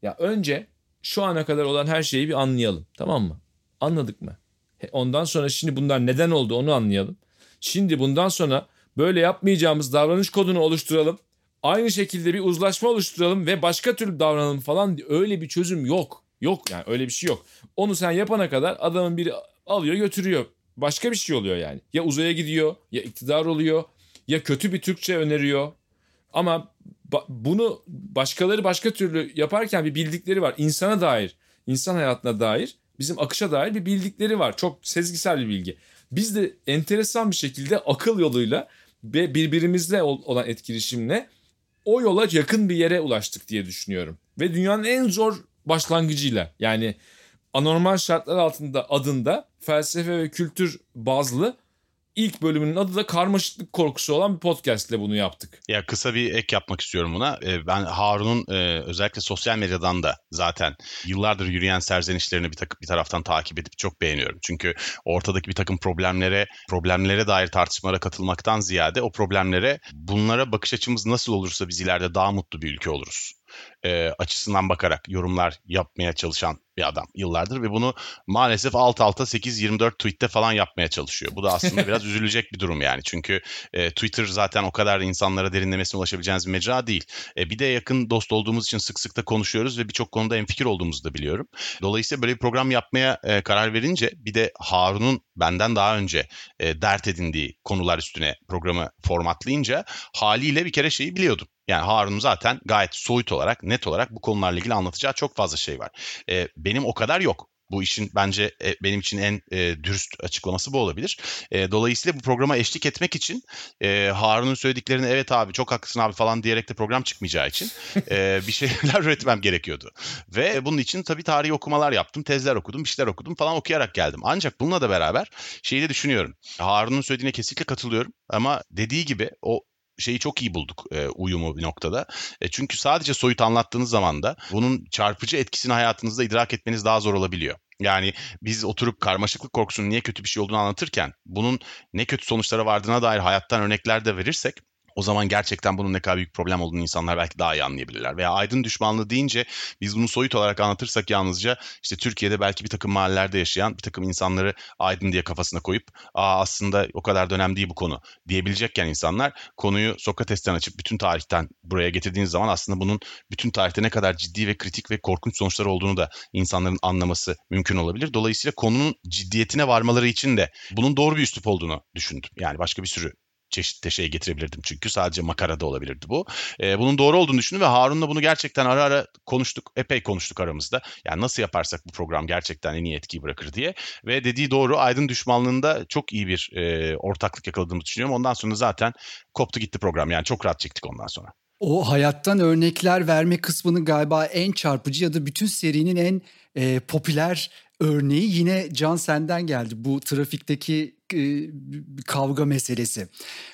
ya önce şu ana kadar olan her şeyi bir anlayalım. Tamam mı? Anladık mı? Ondan sonra şimdi bunlar neden oldu onu anlayalım. Şimdi bundan sonra böyle yapmayacağımız davranış kodunu oluşturalım. Aynı şekilde bir uzlaşma oluşturalım ve başka türlü davranalım falan öyle bir çözüm yok. Yok yani öyle bir şey yok. Onu sen yapana kadar adamın biri alıyor götürüyor. Başka bir şey oluyor yani. Ya uzaya gidiyor ya iktidar oluyor ya kötü bir Türkçe öneriyor. Ama bunu başkaları başka türlü yaparken bir bildikleri var. İnsana dair, insan hayatına dair, bizim akışa dair bir bildikleri var. Çok sezgisel bir bilgi. Biz de enteresan bir şekilde akıl yoluyla ve birbirimizle olan etkileşimle o yola yakın bir yere ulaştık diye düşünüyorum. Ve dünyanın en zor başlangıcıyla yani anormal şartlar altında adında felsefe ve kültür bazlı ilk bölümünün adı da karmaşıklık korkusu olan bir podcast ile bunu yaptık. Ya kısa bir ek yapmak istiyorum buna. Ee, ben Harun'un e, özellikle sosyal medyadan da zaten yıllardır yürüyen serzenişlerini bir, takım, bir taraftan takip edip çok beğeniyorum. Çünkü ortadaki bir takım problemlere, problemlere dair tartışmalara katılmaktan ziyade o problemlere bunlara bakış açımız nasıl olursa biz ileride daha mutlu bir ülke oluruz e, açısından bakarak yorumlar yapmaya çalışan bir adam yıllardır ve bunu maalesef alt alta 8-24 tweette falan yapmaya çalışıyor. Bu da aslında biraz üzülecek bir durum yani. Çünkü e, Twitter zaten o kadar insanlara derinlemesine ulaşabileceğiniz bir mecra değil. E, bir de yakın dost olduğumuz için sık sık da konuşuyoruz ve birçok konuda enfikir olduğumuzu da biliyorum. Dolayısıyla böyle bir program yapmaya e, karar verince bir de Harun'un benden daha önce e, dert edindiği konular üstüne programı formatlayınca haliyle bir kere şeyi biliyordum. Yani Harun zaten gayet soyut olarak, net olarak bu konularla ilgili anlatacağı çok fazla şey var. E, benim o kadar yok. Bu işin bence e, benim için en e, dürüst açıklaması bu olabilir. E, dolayısıyla bu programa eşlik etmek için e, Harun'un söylediklerini evet abi çok haklısın abi falan diyerek de program çıkmayacağı için e, bir şeyler üretmem gerekiyordu. Ve bunun için tabii tarihi okumalar yaptım, tezler okudum, bir şeyler okudum falan okuyarak geldim. Ancak bununla da beraber şeyi de düşünüyorum. Harun'un söylediğine kesinlikle katılıyorum ama dediği gibi o şeyi çok iyi bulduk e, uyumu bir noktada. E, çünkü sadece soyut anlattığınız zaman da bunun çarpıcı etkisini hayatınızda idrak etmeniz daha zor olabiliyor. Yani biz oturup karmaşıklık korkusunun niye kötü bir şey olduğunu anlatırken bunun ne kötü sonuçlara vardığına dair hayattan örnekler de verirsek o zaman gerçekten bunun ne kadar büyük problem olduğunu insanlar belki daha iyi anlayabilirler. Veya aydın düşmanlığı deyince biz bunu soyut olarak anlatırsak yalnızca işte Türkiye'de belki bir takım mahallelerde yaşayan bir takım insanları aydın diye kafasına koyup Aa, aslında o kadar da önemli değil bu konu diyebilecekken insanlar konuyu Sokrates'ten açıp bütün tarihten buraya getirdiğiniz zaman aslında bunun bütün tarihte ne kadar ciddi ve kritik ve korkunç sonuçlar olduğunu da insanların anlaması mümkün olabilir. Dolayısıyla konunun ciddiyetine varmaları için de bunun doğru bir üslup olduğunu düşündüm. Yani başka bir sürü çeşitli şey getirebilirdim çünkü sadece makarada olabilirdi bu. E, bunun doğru olduğunu düşündüm ve Harun'la bunu gerçekten ara ara konuştuk. Epey konuştuk aramızda. Yani nasıl yaparsak bu program gerçekten en iyi etkiyi bırakır diye. Ve dediği doğru aydın düşmanlığında çok iyi bir e, ortaklık yakaladığımı düşünüyorum. Ondan sonra zaten koptu gitti program. Yani çok rahat çektik ondan sonra. O hayattan örnekler verme kısmının galiba en çarpıcı ya da bütün serinin en e, popüler örneği yine Can senden geldi. Bu trafikteki kavga meselesi.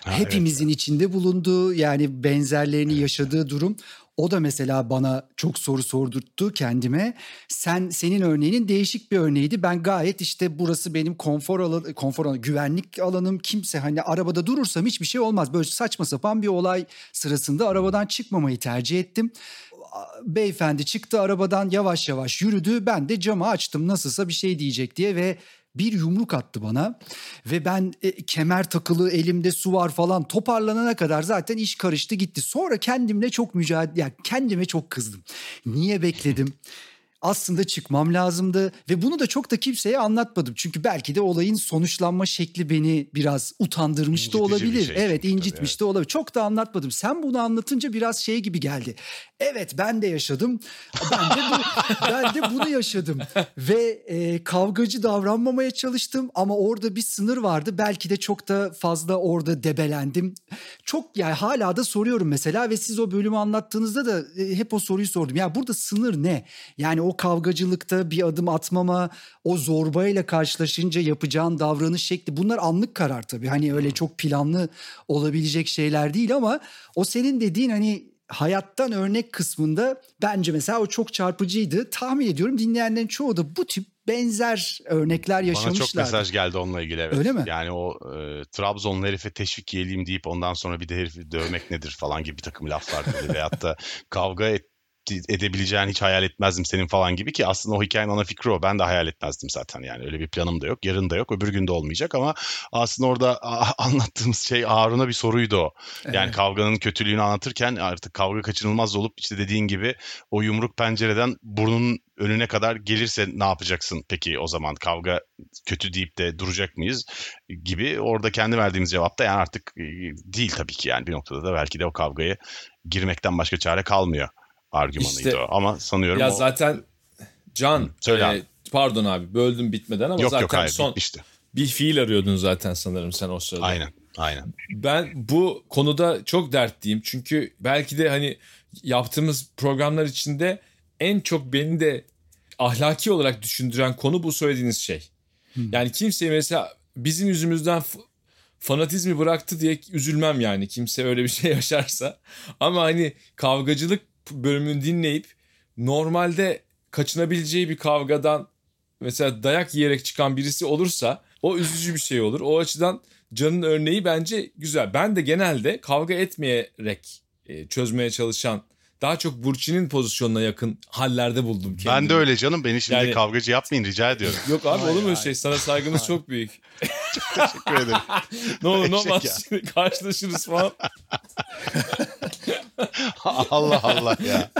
Ha, Hepimizin evet. içinde bulunduğu yani benzerlerini evet. yaşadığı durum. O da mesela bana çok soru sordurttu kendime. Sen senin örneğinin değişik bir örneğiydi. Ben gayet işte burası benim konfor alanı, konfor alanı, güvenlik alanım. Kimse hani arabada durursam hiçbir şey olmaz. Böyle saçma sapan bir olay sırasında arabadan çıkmamayı tercih ettim beyefendi çıktı arabadan yavaş yavaş yürüdü. Ben de camı açtım nasılsa bir şey diyecek diye ve bir yumruk attı bana ve ben e, kemer takılı elimde su var falan toparlanana kadar zaten iş karıştı gitti. Sonra kendimle çok mücadele yani kendime çok kızdım. Niye bekledim? aslında çıkmam lazımdı ve bunu da çok da kimseye anlatmadım. Çünkü belki de olayın sonuçlanma şekli beni biraz utandırmış da İncitici bir olabilir. şey evet incitmiş tabii, de olabilir. Çok da anlatmadım. Sen bunu anlatınca biraz şey gibi geldi. Evet ben de yaşadım. Ben de, bu, ben de bunu yaşadım. Ve e, kavgacı davranmamaya çalıştım ama orada bir sınır vardı. Belki de çok da fazla orada debelendim. Çok yani hala da soruyorum mesela ve siz o bölümü anlattığınızda da e, hep o soruyu sordum. Ya burada sınır ne? Yani o kavgacılıkta bir adım atmama, o zorbayla karşılaşınca yapacağın davranış şekli bunlar anlık karar tabii. Hani öyle çok planlı olabilecek şeyler değil ama o senin dediğin hani hayattan örnek kısmında bence mesela o çok çarpıcıydı. Tahmin ediyorum dinleyenlerin çoğu da bu tip benzer örnekler Bana yaşamışlar. çok mesaj geldi onunla ilgili evet. Öyle mi? Yani o e, Trabzonlu herife teşvik yiyelim deyip ondan sonra bir de herifi dövmek nedir falan gibi bir takım laflar dedi. Veyahut da kavga et, edebileceğini hiç hayal etmezdim senin falan gibi ki aslında o hikayenin ana fikri o. Ben de hayal etmezdim zaten yani öyle bir planım da yok. Yarın da yok öbür gün de olmayacak ama aslında orada anlattığımız şey Harun'a bir soruydu o. Yani Evet. kavganın kötülüğünü anlatırken artık kavga kaçınılmaz olup işte dediğin gibi o yumruk pencereden burnunun önüne kadar gelirse ne yapacaksın peki o zaman kavga kötü deyip de duracak mıyız gibi orada kendi verdiğimiz cevapta yani artık e, değil tabii ki yani bir noktada da belki de o kavgaya girmekten başka çare kalmıyor argümanıydı İşte- o. Ama sanıyorum Ya o... zaten Can Söyle e, abi. pardon abi böldüm bitmeden ama yok zaten yok hayır son bitmişti. bir fiil arıyordun zaten sanırım sen o sırada. Aynen aynen. Ben bu konuda çok dertliyim. Çünkü belki de hani yaptığımız programlar içinde en çok beni de ahlaki olarak düşündüren konu bu söylediğiniz şey. Yani kimseye mesela bizim yüzümüzden fanatizmi bıraktı diye üzülmem yani kimse öyle bir şey yaşarsa. Ama hani kavgacılık bölümünü dinleyip normalde kaçınabileceği bir kavgadan mesela dayak yiyerek çıkan birisi olursa o üzücü bir şey olur. O açıdan Can'ın örneği bence güzel. Ben de genelde kavga etmeyerek e, çözmeye çalışan daha çok Burçin'in pozisyonuna yakın hallerde buldum kendimi. Ben de öyle canım beni şimdi Yani- kavgacı yapmayın rica ediyorum. Yok abi olur mu öyle şey? Sana saygımız çok büyük. Teşekkür ederim. Ne olur ne olmaz karşılaşırız falan. Allah Allah ya.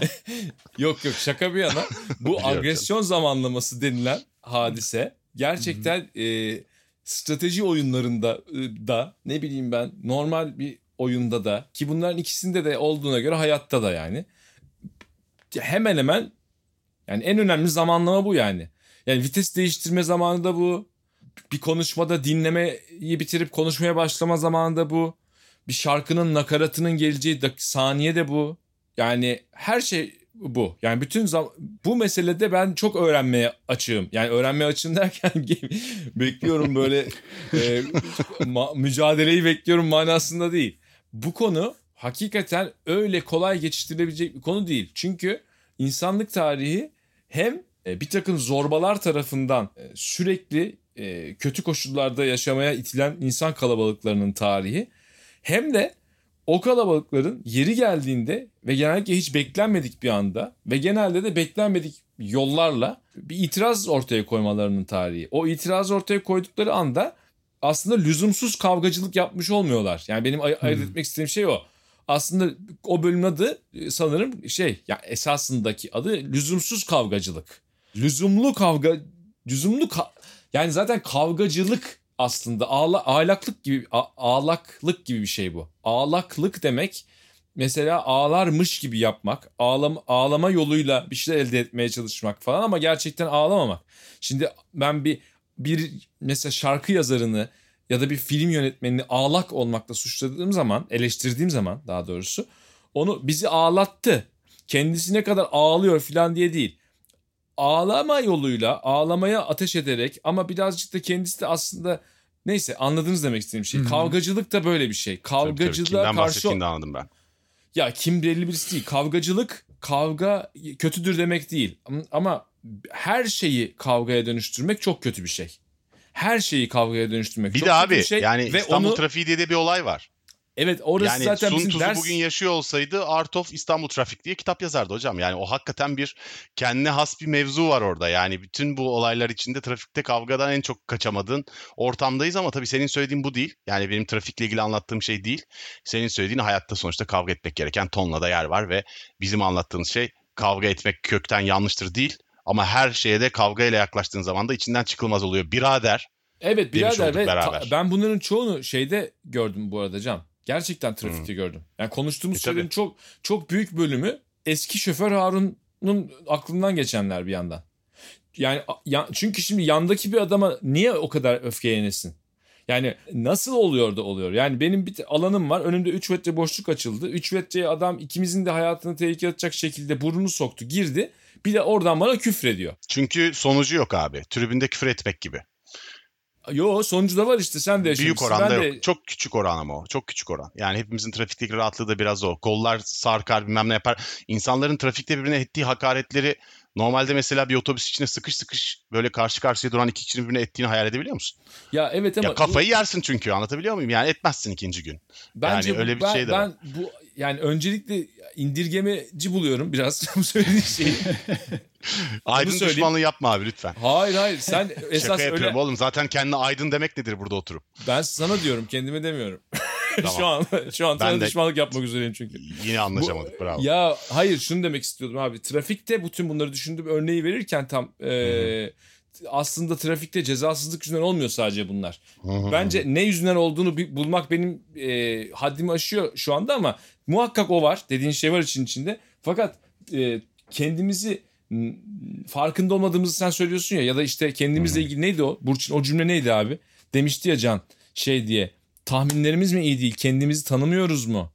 Yok yok şaka bir yana. Bu agresyon zamanlaması denilen hadise gerçekten e, strateji oyunlarında e, da ne bileyim ben normal bir oyunda da ki bunların ikisinde de olduğuna göre hayatta da yani hemen hemen yani en önemli zamanlama bu yani. Yani vites değiştirme zamanı da bu. Bir konuşmada dinlemeyi bitirip konuşmaya başlama zamanı da bu. Bir şarkının nakaratının geleceği dak- saniye de bu. Yani her şey bu. Yani bütün zam- bu meselede ben çok öğrenmeye açığım. Yani öğrenmeye açığım derken bekliyorum böyle e, ma- mücadeleyi bekliyorum manasında değil. Bu konu hakikaten öyle kolay geçiştirilebilecek bir konu değil. Çünkü insanlık tarihi hem e, bir takım zorbalar tarafından e, sürekli e, kötü koşullarda yaşamaya itilen insan kalabalıklarının tarihi hem de o kalabalıkların yeri geldiğinde ve genellikle hiç beklenmedik bir anda ve genelde de beklenmedik yollarla bir itiraz ortaya koymalarının tarihi. O itiraz ortaya koydukları anda aslında lüzumsuz kavgacılık yapmış olmuyorlar. Yani benim ay- ayırt etmek istediğim şey o. Aslında o bölümün adı e, sanırım şey ya esasındaki adı lüzumsuz kavgacılık. Lüzumlu kavga lüzumlu ka- yani zaten kavgacılık aslında ağla, ağlaklık gibi a- ağlaklık gibi bir şey bu. Ağlaklık demek mesela ağlarmış gibi yapmak, ağlama, ağlama yoluyla bir şeyler elde etmeye çalışmak falan ama gerçekten ağlamamak. Şimdi ben bir bir mesela şarkı yazarını ya da bir film yönetmenini ağlak olmakla suçladığım zaman, eleştirdiğim zaman daha doğrusu onu bizi ağlattı. Kendisi ne kadar ağlıyor falan diye değil. Ağlama yoluyla, ağlamaya ateş ederek ama birazcık da kendisi de aslında neyse anladınız demek istediğim şey. Hı hı. Kavgacılık da böyle bir şey. Tabii, tabii. Kavgacılığa Kimden karşı anladım ben. ya kim belli birisi değil. Kavgacılık kavga kötüdür demek değil. Ama her şeyi kavgaya dönüştürmek çok kötü bir şey. Her şeyi kavgaya dönüştürmek Bir çok de kötü abi bir şey. yani Ve İstanbul onu, trafiği diye de bir olay var. evet orası yani zaten Sun Tzu ders. bugün yaşıyor olsaydı Art of İstanbul Trafik diye kitap yazardı hocam. Yani o hakikaten bir kendine has bir mevzu var orada. Yani bütün bu olaylar içinde trafikte kavgadan en çok kaçamadığın ortamdayız ama tabii senin söylediğin bu değil. Yani benim trafikle ilgili anlattığım şey değil. Senin söylediğin hayatta sonuçta kavga etmek gereken tonla da yer var ve bizim anlattığımız şey kavga etmek kökten yanlıştır değil. Ama her şeye de kavgayla yaklaştığın zaman da içinden çıkılmaz oluyor. Birader. Evet birader ve ta- ben bunların çoğunu şeyde gördüm bu arada Can. Gerçekten trafikte gördüm. Yani konuştuğumuz E, tabii. şeylerin çok çok büyük bölümü eski şoför Harun'un aklından geçenler bir yandan. Yani ya, çünkü şimdi yandaki bir adama niye o kadar öfkelenesin? Yani nasıl oluyor da oluyor? Yani benim bir alanım var. Önümde 3 metre boşluk açıldı. 3 metreye adam ikimizin de hayatını tehlikeye atacak şekilde burnunu soktu, girdi. Bir de oradan bana küfrediyor. Çünkü sonucu yok abi. Tribünde küfür etmek gibi. Yo sonucu da var işte sen de Büyük yaşamışsın. oranda ben yok. de Çok küçük oran ama o. Çok küçük oran. Yani hepimizin trafikteki rahatlığı da biraz o. Kollar sarkar bilmem ne yapar. İnsanların trafikte birbirine ettiği hakaretleri normalde mesela bir otobüs içine sıkış sıkış böyle karşı karşıya duran iki kişinin birbirine ettiğini hayal edebiliyor musun? Ya evet ama ya kafayı yersin çünkü anlatabiliyor muyum? Yani etmezsin ikinci gün. bence yani öyle bir ben, şey de ben var. bu yani öncelikle indirgemeci buluyorum biraz bu söylediğin şeyi. Aydın söyleyeyim. düşmanlığı yapma abi lütfen. Hayır hayır sen esas Şaka yapıyorum öyle oğlum. Zaten kendine aydın demek nedir burada oturup? ben sana diyorum kendime demiyorum. Tamam. şu an şu an Ben sana de- düşmanlık yapmak üzereyim çünkü. Yine anlaşamadık bravo. Ya hayır şunu demek istiyordum abi. Trafikte bütün bunları düşündüğüm örneği verirken tam e, aslında trafikte cezasızlık yüzünden olmuyor sadece bunlar. Bence ne yüzünden olduğunu bulmak benim e, haddimi aşıyor şu anda ama muhakkak o var. Dediğin şey var için içinde. Fakat e, kendimizi farkında olmadığımızı sen söylüyorsun ya ya da işte kendimizle ilgili neydi o? Burçin o cümle neydi abi? Demişti ya Can şey diye. Tahminlerimiz mi iyi değil? Kendimizi tanımıyoruz mu?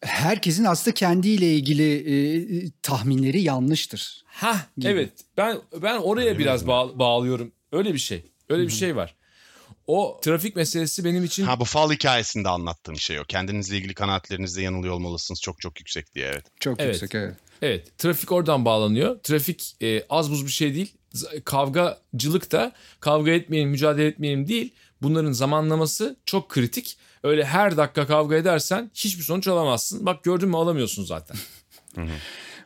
Herkesin aslında kendiyle ilgili e, tahminleri yanlıştır. Ha evet. Ben ben oraya Öyle biraz mi? bağ- bağlıyorum. Öyle bir şey. Öyle bir şey var. O trafik meselesi benim için Ha bu fal hikayesinde anlattığım şey o. Kendinizle ilgili kanaatlerinizde yanılıyor olmalısınız çok çok yüksek diye evet. Çok Evet. yüksek evet. Evet, trafik oradan bağlanıyor. Trafik e, az buz bir şey değil. Z- Kavgacılık da kavga etmeyelim, mücadele etmeyelim değil. Bunların zamanlaması çok kritik. Öyle her dakika kavga edersen hiçbir sonuç alamazsın. Bak gördün mü alamıyorsun zaten.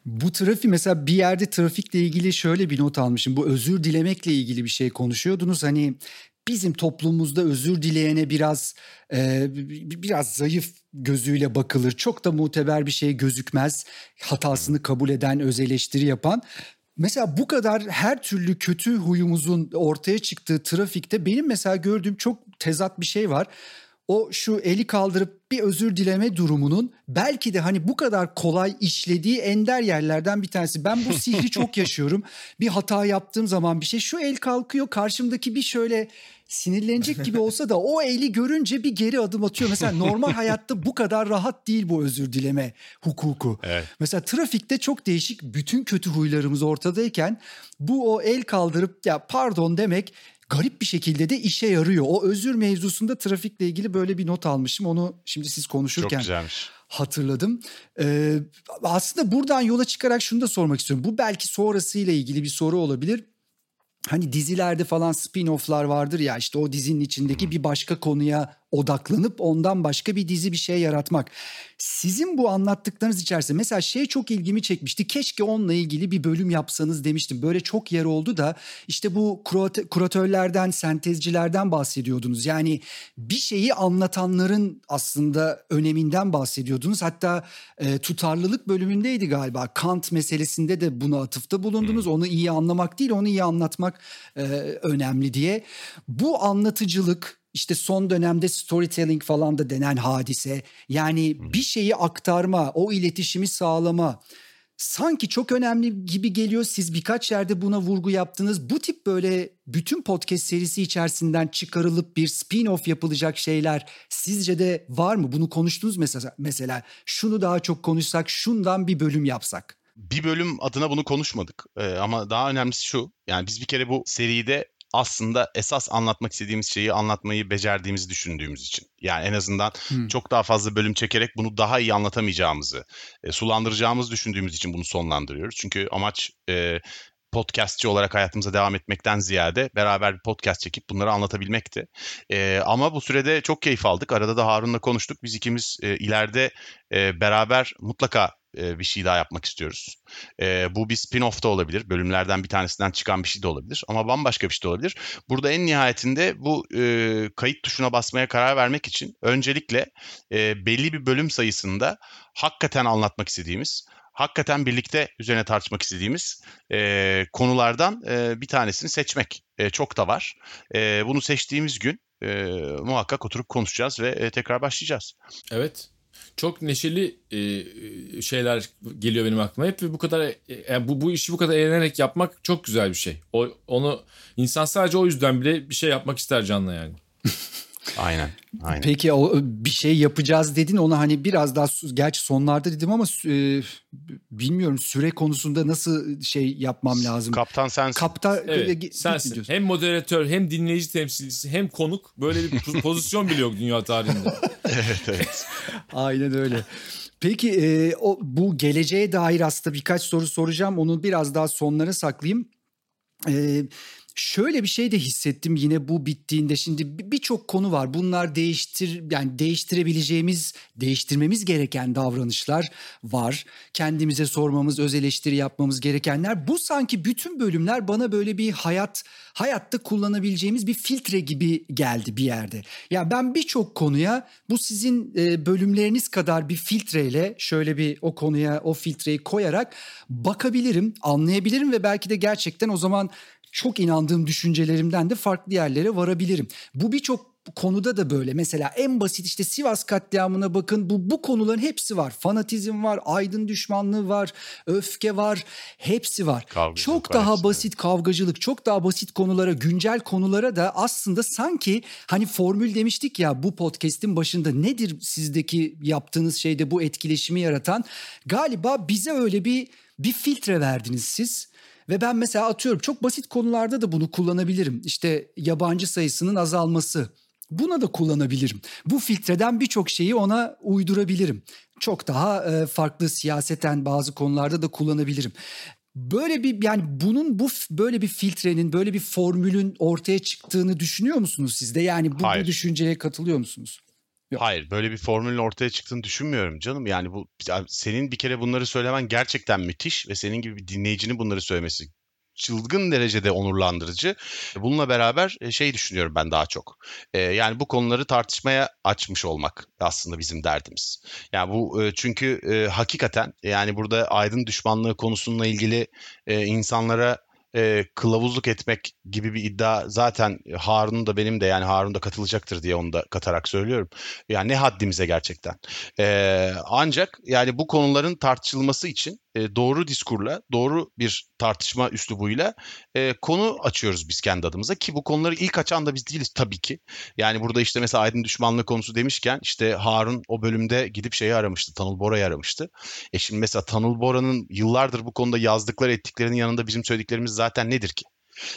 Bu trafik mesela bir yerde trafikle ilgili şöyle bir not almışım. Bu özür dilemekle ilgili bir şey konuşuyordunuz. Hani bizim toplumumuzda özür dileyene biraz e, bi- biraz zayıf gözüyle bakılır. Çok da muteber bir şey gözükmez. Hatasını kabul eden, öz eleştiri yapan. Mesela bu kadar her türlü kötü huyumuzun ortaya çıktığı trafikte benim mesela gördüğüm çok tezat bir şey var. O şu eli kaldırıp bir özür dileme durumunun belki de hani bu kadar kolay işlediği ender yerlerden bir tanesi. Ben bu sihri çok yaşıyorum. Bir hata yaptığım zaman bir şey şu el kalkıyor karşımdaki bir şöyle sinirlenecek gibi olsa da o eli görünce bir geri adım atıyor. Mesela normal hayatta bu kadar rahat değil bu özür dileme hukuku. Evet. Mesela trafikte çok değişik bütün kötü huylarımız ortadayken bu o el kaldırıp ya pardon demek garip bir şekilde de işe yarıyor. O özür mevzusunda trafikle ilgili böyle bir not almışım. Onu şimdi siz Çok konuşurken güzelmiş. hatırladım. Ee, aslında buradan yola çıkarak şunu da sormak istiyorum. Bu belki sonrasıyla ilgili bir soru olabilir. Hani dizilerde falan spin-off'lar vardır ya işte o dizinin içindeki bir başka konuya odaklanıp ondan başka bir dizi bir şey yaratmak. Sizin bu anlattıklarınız içerisinde mesela şey çok ilgimi çekmişti. Keşke onunla ilgili bir bölüm yapsanız demiştim. Böyle çok yer oldu da işte bu kuratörlerden, sentezcilerden bahsediyordunuz. Yani bir şeyi anlatanların aslında öneminden bahsediyordunuz. Hatta e, tutarlılık bölümündeydi galiba. Kant meselesinde de buna atıfta bulundunuz. Onu iyi anlamak değil, onu iyi anlatmak e, önemli diye. Bu anlatıcılık işte son dönemde storytelling falan da denen hadise. Yani bir şeyi aktarma, o iletişimi sağlama sanki çok önemli gibi geliyor. Siz birkaç yerde buna vurgu yaptınız. Bu tip böyle bütün podcast serisi içerisinden çıkarılıp bir spin-off yapılacak şeyler sizce de var mı? Bunu konuştunuz mesela. Mesela şunu daha çok konuşsak, şundan bir bölüm yapsak. bir bölüm adına bunu konuşmadık. Ee, ama daha önemlisi şu. Yani biz bir kere bu seride aslında esas anlatmak istediğimiz şeyi anlatmayı becerdiğimizi düşündüğümüz için. Yani en azından Hmm. çok daha fazla bölüm çekerek bunu daha iyi anlatamayacağımızı, e, sulandıracağımızı düşündüğümüz için bunu sonlandırıyoruz. Çünkü amaç e, podcastçi olarak hayatımıza devam etmekten ziyade beraber bir podcast çekip bunları anlatabilmekti. E, ama bu sürede çok keyif aldık. Arada da Harun'la konuştuk. Biz ikimiz e, ileride e, beraber mutlaka bir şey daha yapmak istiyoruz. E, bu bir spin-off da olabilir. Bölümlerden bir tanesinden çıkan bir şey de olabilir. Ama bambaşka bir şey de olabilir. Burada en nihayetinde bu e, kayıt tuşuna basmaya karar vermek için öncelikle e, belli bir bölüm sayısında hakikaten anlatmak istediğimiz, hakikaten birlikte üzerine tartışmak istediğimiz e, konulardan e, bir tanesini seçmek. E, çok da var. E, bunu seçtiğimiz gün e, muhakkak oturup konuşacağız ve e, tekrar başlayacağız. Evet. Çok neşeli e, şeyler geliyor benim aklıma hep ve bu kadar e, yani bu bu işi bu kadar eğlenerek yapmak çok güzel bir şey. O onu insan sadece o yüzden bile bir şey yapmak ister canlı yani. Aynen. Aynen. Peki o bir şey yapacağız dedin onu hani biraz daha gerçi sonlarda dedim ama e, bilmiyorum süre konusunda nasıl şey yapmam lazım. Kaptan sensin. Kapta evet, sensin. Diyorsun. Hem moderatör hem dinleyici temsilcisi hem konuk böyle bir pozisyon bile yok dünya tarihinde. evet evet. Aynen öyle. Peki e, o bu geleceğe dair aslında birkaç soru soracağım. Onu biraz daha sonlara saklayayım. Ee, Şöyle bir şey de hissettim yine bu bittiğinde. Şimdi birçok konu var. Bunlar değiştir yani değiştirebileceğimiz, değiştirmemiz gereken davranışlar var. Kendimize sormamız, öz eleştiri yapmamız gerekenler. Bu sanki bütün bölümler bana böyle bir hayat hayatta kullanabileceğimiz bir filtre gibi geldi bir yerde. Ya ben birçok konuya bu sizin bölümleriniz kadar bir filtreyle şöyle bir o konuya o filtreyi koyarak bakabilirim, anlayabilirim ve belki de gerçekten o zaman çok inandığım düşüncelerimden de farklı yerlere varabilirim. Bu birçok konuda da böyle. Mesela en basit işte Sivas katliamına bakın. Bu bu konuların hepsi var. Fanatizm var, aydın düşmanlığı var, öfke var. Hepsi var. Kavgacılık çok daha hepsi. basit kavgacılık, çok daha basit konulara, güncel konulara da aslında sanki hani formül demiştik ya bu podcast'in başında nedir sizdeki yaptığınız şeyde bu etkileşimi yaratan? Galiba bize öyle bir bir filtre verdiniz siz. Ve ben mesela atıyorum çok basit konularda da bunu kullanabilirim. İşte yabancı sayısının azalması. Buna da kullanabilirim. Bu filtreden birçok şeyi ona uydurabilirim. Çok daha e, farklı siyaseten bazı konularda da kullanabilirim. Böyle bir yani bunun bu böyle bir filtrenin böyle bir formülün ortaya çıktığını düşünüyor musunuz siz de? Yani bu, bu düşünceye katılıyor musunuz? Yok. Hayır böyle bir formülün ortaya çıktığını düşünmüyorum canım. Yani bu senin bir kere bunları söylemen gerçekten müthiş ve senin gibi bir dinleyicinin bunları söylemesi çılgın derecede onurlandırıcı. Bununla beraber şey düşünüyorum ben daha çok. Yani bu konuları tartışmaya açmış olmak aslında bizim derdimiz. Yani bu çünkü hakikaten yani burada aydın düşmanlığı konusuyla ilgili insanlara e, kılavuzluk etmek gibi bir iddia zaten Harun'un da benim de yani Harun da katılacaktır diye onu da katarak söylüyorum. Yani ne haddimize gerçekten. E, ancak yani bu konuların tartışılması için e, doğru diskurla, doğru bir tartışma üslubuyla e, konu açıyoruz biz kendi adımıza ki bu konuları ilk açan da biz değiliz tabii ki. Yani burada işte mesela aydın düşmanlığı konusu demişken işte Harun o bölümde gidip şeyi aramıştı, Tanıl Bora'yı aramıştı. E şimdi mesela Tanıl Bora'nın yıllardır bu konuda yazdıkları ettiklerinin yanında bizim söylediklerimiz zaten nedir ki?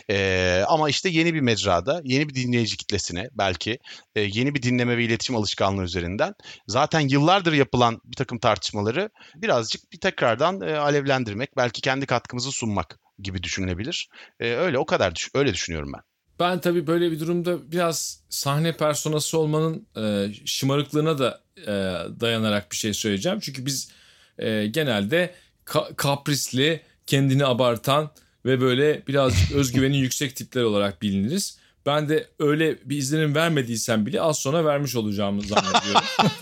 Ee, ama işte yeni bir mecrada, yeni bir dinleyici kitlesine belki e, yeni bir dinleme ve iletişim alışkanlığı üzerinden zaten yıllardır yapılan bir takım tartışmaları birazcık bir tekrardan e, alevlendirmek, belki kendi katkımızı sunmak gibi düşünülebilir. E, öyle o kadar düş- öyle düşünüyorum ben. Ben tabii böyle bir durumda biraz sahne personası olmanın e, şımarıklığına da e, dayanarak bir şey söyleyeceğim. Çünkü biz e, genelde ka- kaprisli, kendini abartan ve böyle birazcık özgüveni yüksek tipler olarak biliniriz. Ben de öyle bir izlenim vermediysem bile az sonra vermiş olacağımı zannediyorum.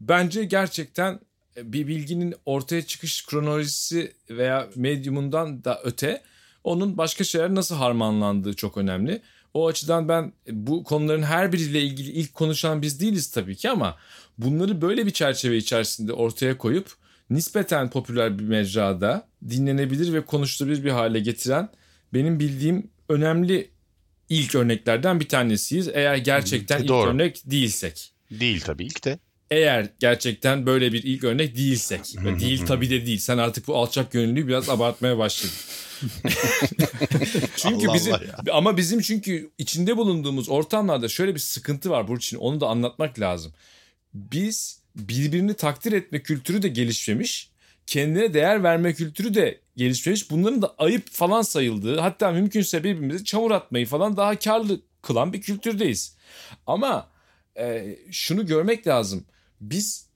Bence gerçekten bir bilginin ortaya çıkış kronolojisi veya medyumundan da öte onun başka şeyler nasıl harmanlandığı çok önemli. O açıdan ben bu konuların her biriyle ilgili ilk konuşan biz değiliz tabii ki ama bunları böyle bir çerçeve içerisinde ortaya koyup nispeten popüler bir mecrada dinlenebilir ve konuşulabilir bir hale getiren benim bildiğim önemli ilk örneklerden bir tanesiyiz. Eğer gerçekten ilk Doğru. örnek değilsek. Değil tabii ilk de. Eğer gerçekten böyle bir ilk örnek değilsek. Değil tabii de değil. Sen artık bu alçak gönüllüyü biraz abartmaya başladın. çünkü Allah bizim Allah ama bizim çünkü içinde bulunduğumuz ortamlarda şöyle bir sıkıntı var Burçin. Onu da anlatmak lazım. Biz birbirini takdir etme kültürü de gelişmemiş. Kendine değer verme kültürü de gelişmemiş. Bunların da ayıp falan sayıldığı hatta mümkünse birbirimize çamur atmayı falan daha karlı kılan bir kültürdeyiz. Ama e, şunu görmek lazım. Biz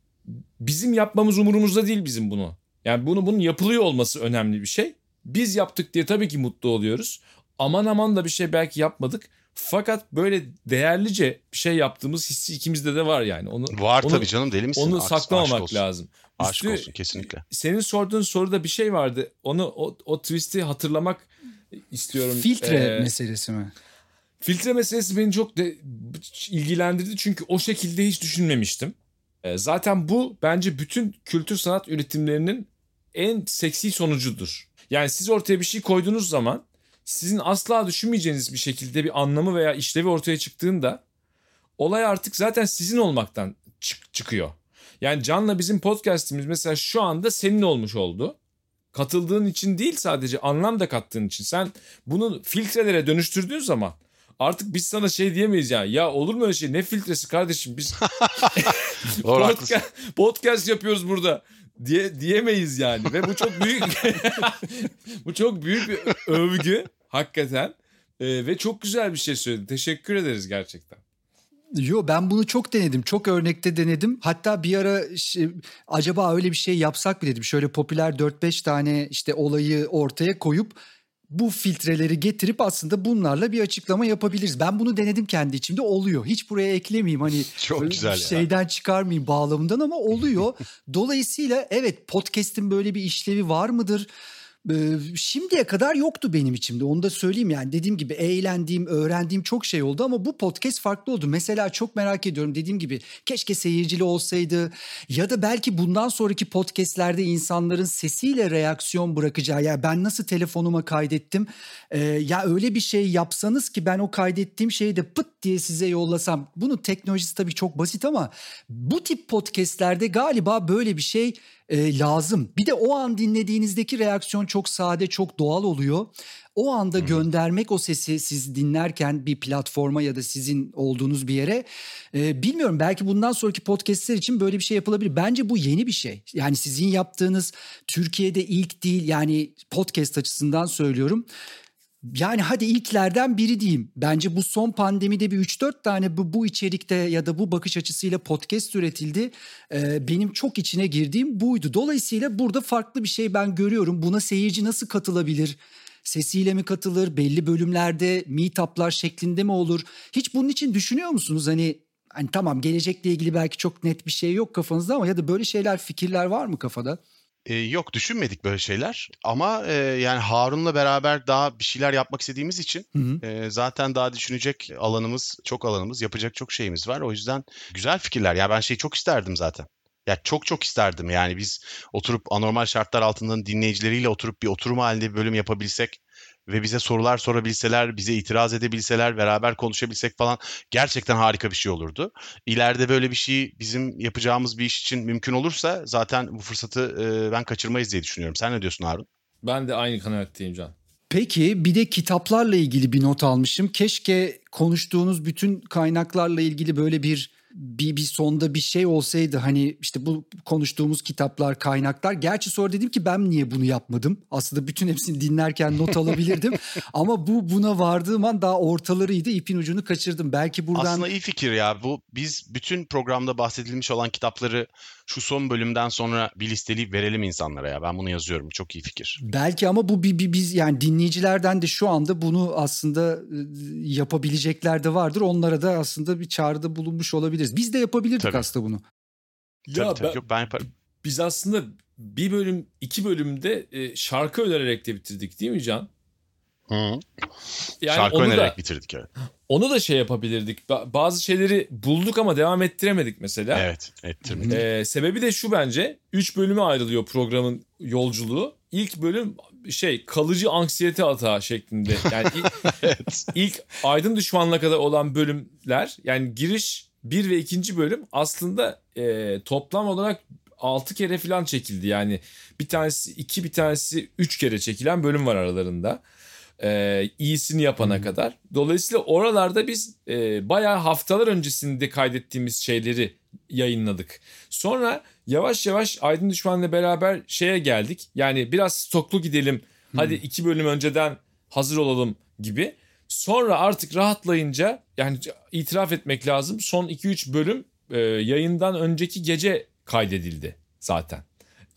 bizim yapmamız umurumuzda değil bizim bunu. Yani bunu bunun yapılıyor olması önemli bir şey. Biz yaptık diye tabii ki mutlu oluyoruz. aman aman da bir şey belki yapmadık. Fakat böyle değerlice bir şey yaptığımız hissi ikimizde de var yani. Onu, Var onu, tabii canım deli misin? Onu Aşk- saklamamak aşk olsun. lazım. Aşk Üstü- olsun kesinlikle. Senin sorduğun soruda bir şey vardı. Onu o, o twist'i hatırlamak istiyorum. Filtre Ee, meselesi mi? Filtre meselesi beni çok de ilgilendirdi çünkü o şekilde hiç düşünmemiştim. Ee, zaten bu bence bütün kültür sanat üretimlerinin en seksi sonucudur. Yani siz ortaya bir şey koyduğunuz zaman sizin asla düşünmeyeceğiniz bir şekilde bir anlamı veya işlevi ortaya çıktığında olay artık zaten sizin olmaktan çık- çıkıyor. Yani Can'la bizim podcast'imiz mesela şu anda senin olmuş oldu. Katıldığın için değil sadece anlam da kattığın için. Sen bunu filtrelere dönüştürdüğün zaman artık biz sana şey diyemeyiz yani. Ya olur mu öyle şey? Ne filtresi kardeşim? Biz podcast, podcast yapıyoruz burada diye diyemeyiz yani ve bu çok büyük bu çok büyük bir övgü hakikaten Ee, ve çok güzel bir şey söyledi. Teşekkür ederiz gerçekten. Yo ben bunu çok denedim. Çok örnekte denedim. Hatta bir ara şey, acaba öyle bir şey yapsak mı dedim. Şöyle popüler 4-5 tane işte olayı ortaya koyup bu filtreleri getirip aslında bunlarla bir açıklama yapabiliriz. Ben bunu denedim kendi içimde oluyor. Hiç buraya eklemeyeyim hani Çok güzel ya. şeyden çıkarmayayım bağlamından ama oluyor. Dolayısıyla evet podcast'in böyle bir işlevi var mıdır? Ee, Şimdiye kadar yoktu benim içimde onu da söyleyeyim. Yani dediğim gibi eğlendiğim öğrendiğim çok şey oldu ama bu podcast farklı oldu. Mesela çok merak ediyorum dediğim gibi keşke seyircili olsaydı ya da belki bundan sonraki podcastlerde insanların sesiyle reaksiyon bırakacağı ya ben nasıl telefonuma kaydettim? Ee, ya öyle bir şey yapsanız ki ben o kaydettiğim şeyi de pıt diye size yollasam. Bunun teknolojisi tabii çok basit ama bu tip podcastlerde galiba böyle bir şey e, lazım. Bir de o an dinlediğinizdeki reaksiyon çok sade, çok doğal oluyor. O anda göndermek o sesi siz dinlerken bir platforma ya da sizin olduğunuz bir yere e, bilmiyorum belki bundan sonraki podcastler için böyle bir şey yapılabilir. Bence bu yeni bir şey. Yani sizin yaptığınız Türkiye'de ilk değil yani podcast açısından söylüyorum. Yani hadi ilklerden biri diyeyim. Bence bu son pandemide bir 3-4 tane bu, bu içerikte ya da bu bakış açısıyla podcast üretildi. Ee, benim çok içine girdiğim buydu. Dolayısıyla burada farklı bir şey ben görüyorum. Buna seyirci nasıl katılabilir? Sesiyle mi katılır? Belli bölümlerde meetup'lar şeklinde mi olur? Hiç bunun için düşünüyor musunuz? Hani hani tamam gelecekle ilgili belki çok net bir şey yok kafanızda ama ya da böyle şeyler, fikirler var mı kafada? Ee, yok düşünmedik böyle şeyler ama e, yani Harun'la beraber daha bir şeyler yapmak istediğimiz için Hı hı. e, zaten daha düşünecek alanımız, çok alanımız, yapacak çok şeyimiz var. O yüzden güzel fikirler. Ya ben şeyi çok isterdim zaten. Ya çok çok isterdim yani biz oturup anormal şartlar altında dinleyicileriyle oturup bir oturum halinde bir bölüm yapabilsek ve bize sorular sorabilseler, bize itiraz edebilseler, beraber konuşabilsek falan gerçekten harika bir şey olurdu. İleride böyle bir şey bizim yapacağımız bir iş için mümkün olursa zaten bu fırsatı e, ben kaçırmayız diye düşünüyorum. Sen ne diyorsun Harun? Ben de aynı kanaatteyim Can. Peki bir de kitaplarla ilgili bir not almışım. Keşke konuştuğunuz bütün kaynaklarla ilgili böyle bir bir, bir sonda bir şey olsaydı hani işte bu konuştuğumuz kitaplar, kaynaklar. Gerçi sonra dedim ki ben niye bunu yapmadım? Aslında bütün hepsini dinlerken not alabilirdim. Ama bu buna vardığım an daha ortalarıydı. ipin ucunu kaçırdım. Belki buradan Aslında iyi fikir ya. Bu biz bütün programda bahsedilmiş olan kitapları şu son bölümden sonra bir listeleyip verelim insanlara ya. Ben bunu yazıyorum. Çok iyi fikir. Belki ama bu bir, bir biz yani dinleyicilerden de şu anda bunu aslında e, yapabilecekler de vardır. Onlara da aslında bir çağrıda bulunmuş olabiliriz. Biz de yapabilirdik Tabii. aslında bunu. Tabii, Ya tabii. ben- Yok, ben yaparım. biz aslında bir bölüm, iki bölümde e, şarkı önererek de bitirdik değil mi Can? Hı. Yani Şarkı onu önererek da, bitirdik evet. onu da şey yapabilirdik. Ba- Bazı şeyleri bulduk ama devam ettiremedik mesela. Evet, ettirmedik. Ee, sebebi de şu bence. Üç bölüme ayrılıyor programın yolculuğu. İlk bölüm şey kalıcı anksiyete atağı şeklinde. Yani ilk, evet. ilk aydın düşmanla kadar olan bölümler yani giriş bir ve ikinci bölüm aslında e, toplam olarak 6 kere falan çekildi. Yani bir tanesi iki bir tanesi üç kere çekilen bölüm var aralarında. E, iyisini yapana kadar. Dolayısıyla oralarda biz e, bayağı haftalar öncesinde kaydettiğimiz şeyleri yayınladık. Sonra yavaş yavaş Aydın Düşman'la beraber şeye geldik. Yani biraz stoklu gidelim. Hadi iki bölüm önceden hazır olalım gibi. Sonra artık rahatlayınca yani itiraf etmek lazım. Son 2-3 bölüm e, yayından önceki gece kaydedildi zaten.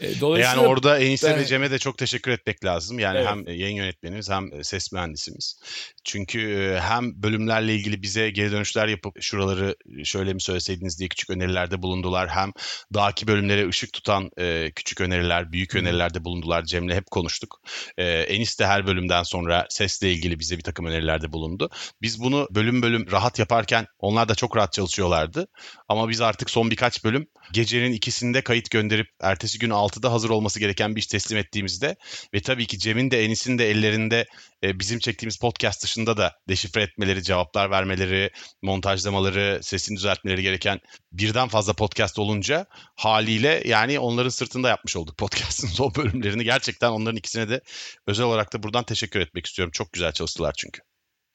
E, dolayısıyla Yani orada Enis'e ben- ve Cem'e de çok teşekkür etmek lazım. Yani Evet. hem yayın yönetmenimiz hem ses mühendisimiz. Çünkü e, hem bölümlerle ilgili bize geri dönüşler yapıp şuraları şöyle mi söyleseydiniz diye küçük önerilerde bulundular. Hem dahaki bölümlere ışık tutan e, küçük öneriler, büyük önerilerde bulundular. Cem'le hep konuştuk. E, Enis de her bölümden sonra sesle ilgili bize bir takım önerilerde bulundu. Biz bunu bölüm bölüm rahat yaparken onlar da çok rahat çalışıyorlardı. Ama biz artık son birkaç bölüm gecenin ikisinde kayıt gönderip ertesi gün 6'da hazır olması gereken bir iş teslim ettiğimizde ve tabii ki Cem'in de Enis'in de ellerinde e, bizim çektiğimiz podcast dışında da deşifre etmeleri, cevaplar vermeleri, montajlamaları, sesini düzeltmeleri gereken birden fazla podcast olunca haliyle yani onların sırtında yapmış olduk podcast'ın son bölümlerini. Gerçekten onların ikisine de özel olarak da buradan teşekkür etmek istiyorum. Çok güzel çalıştılar çünkü.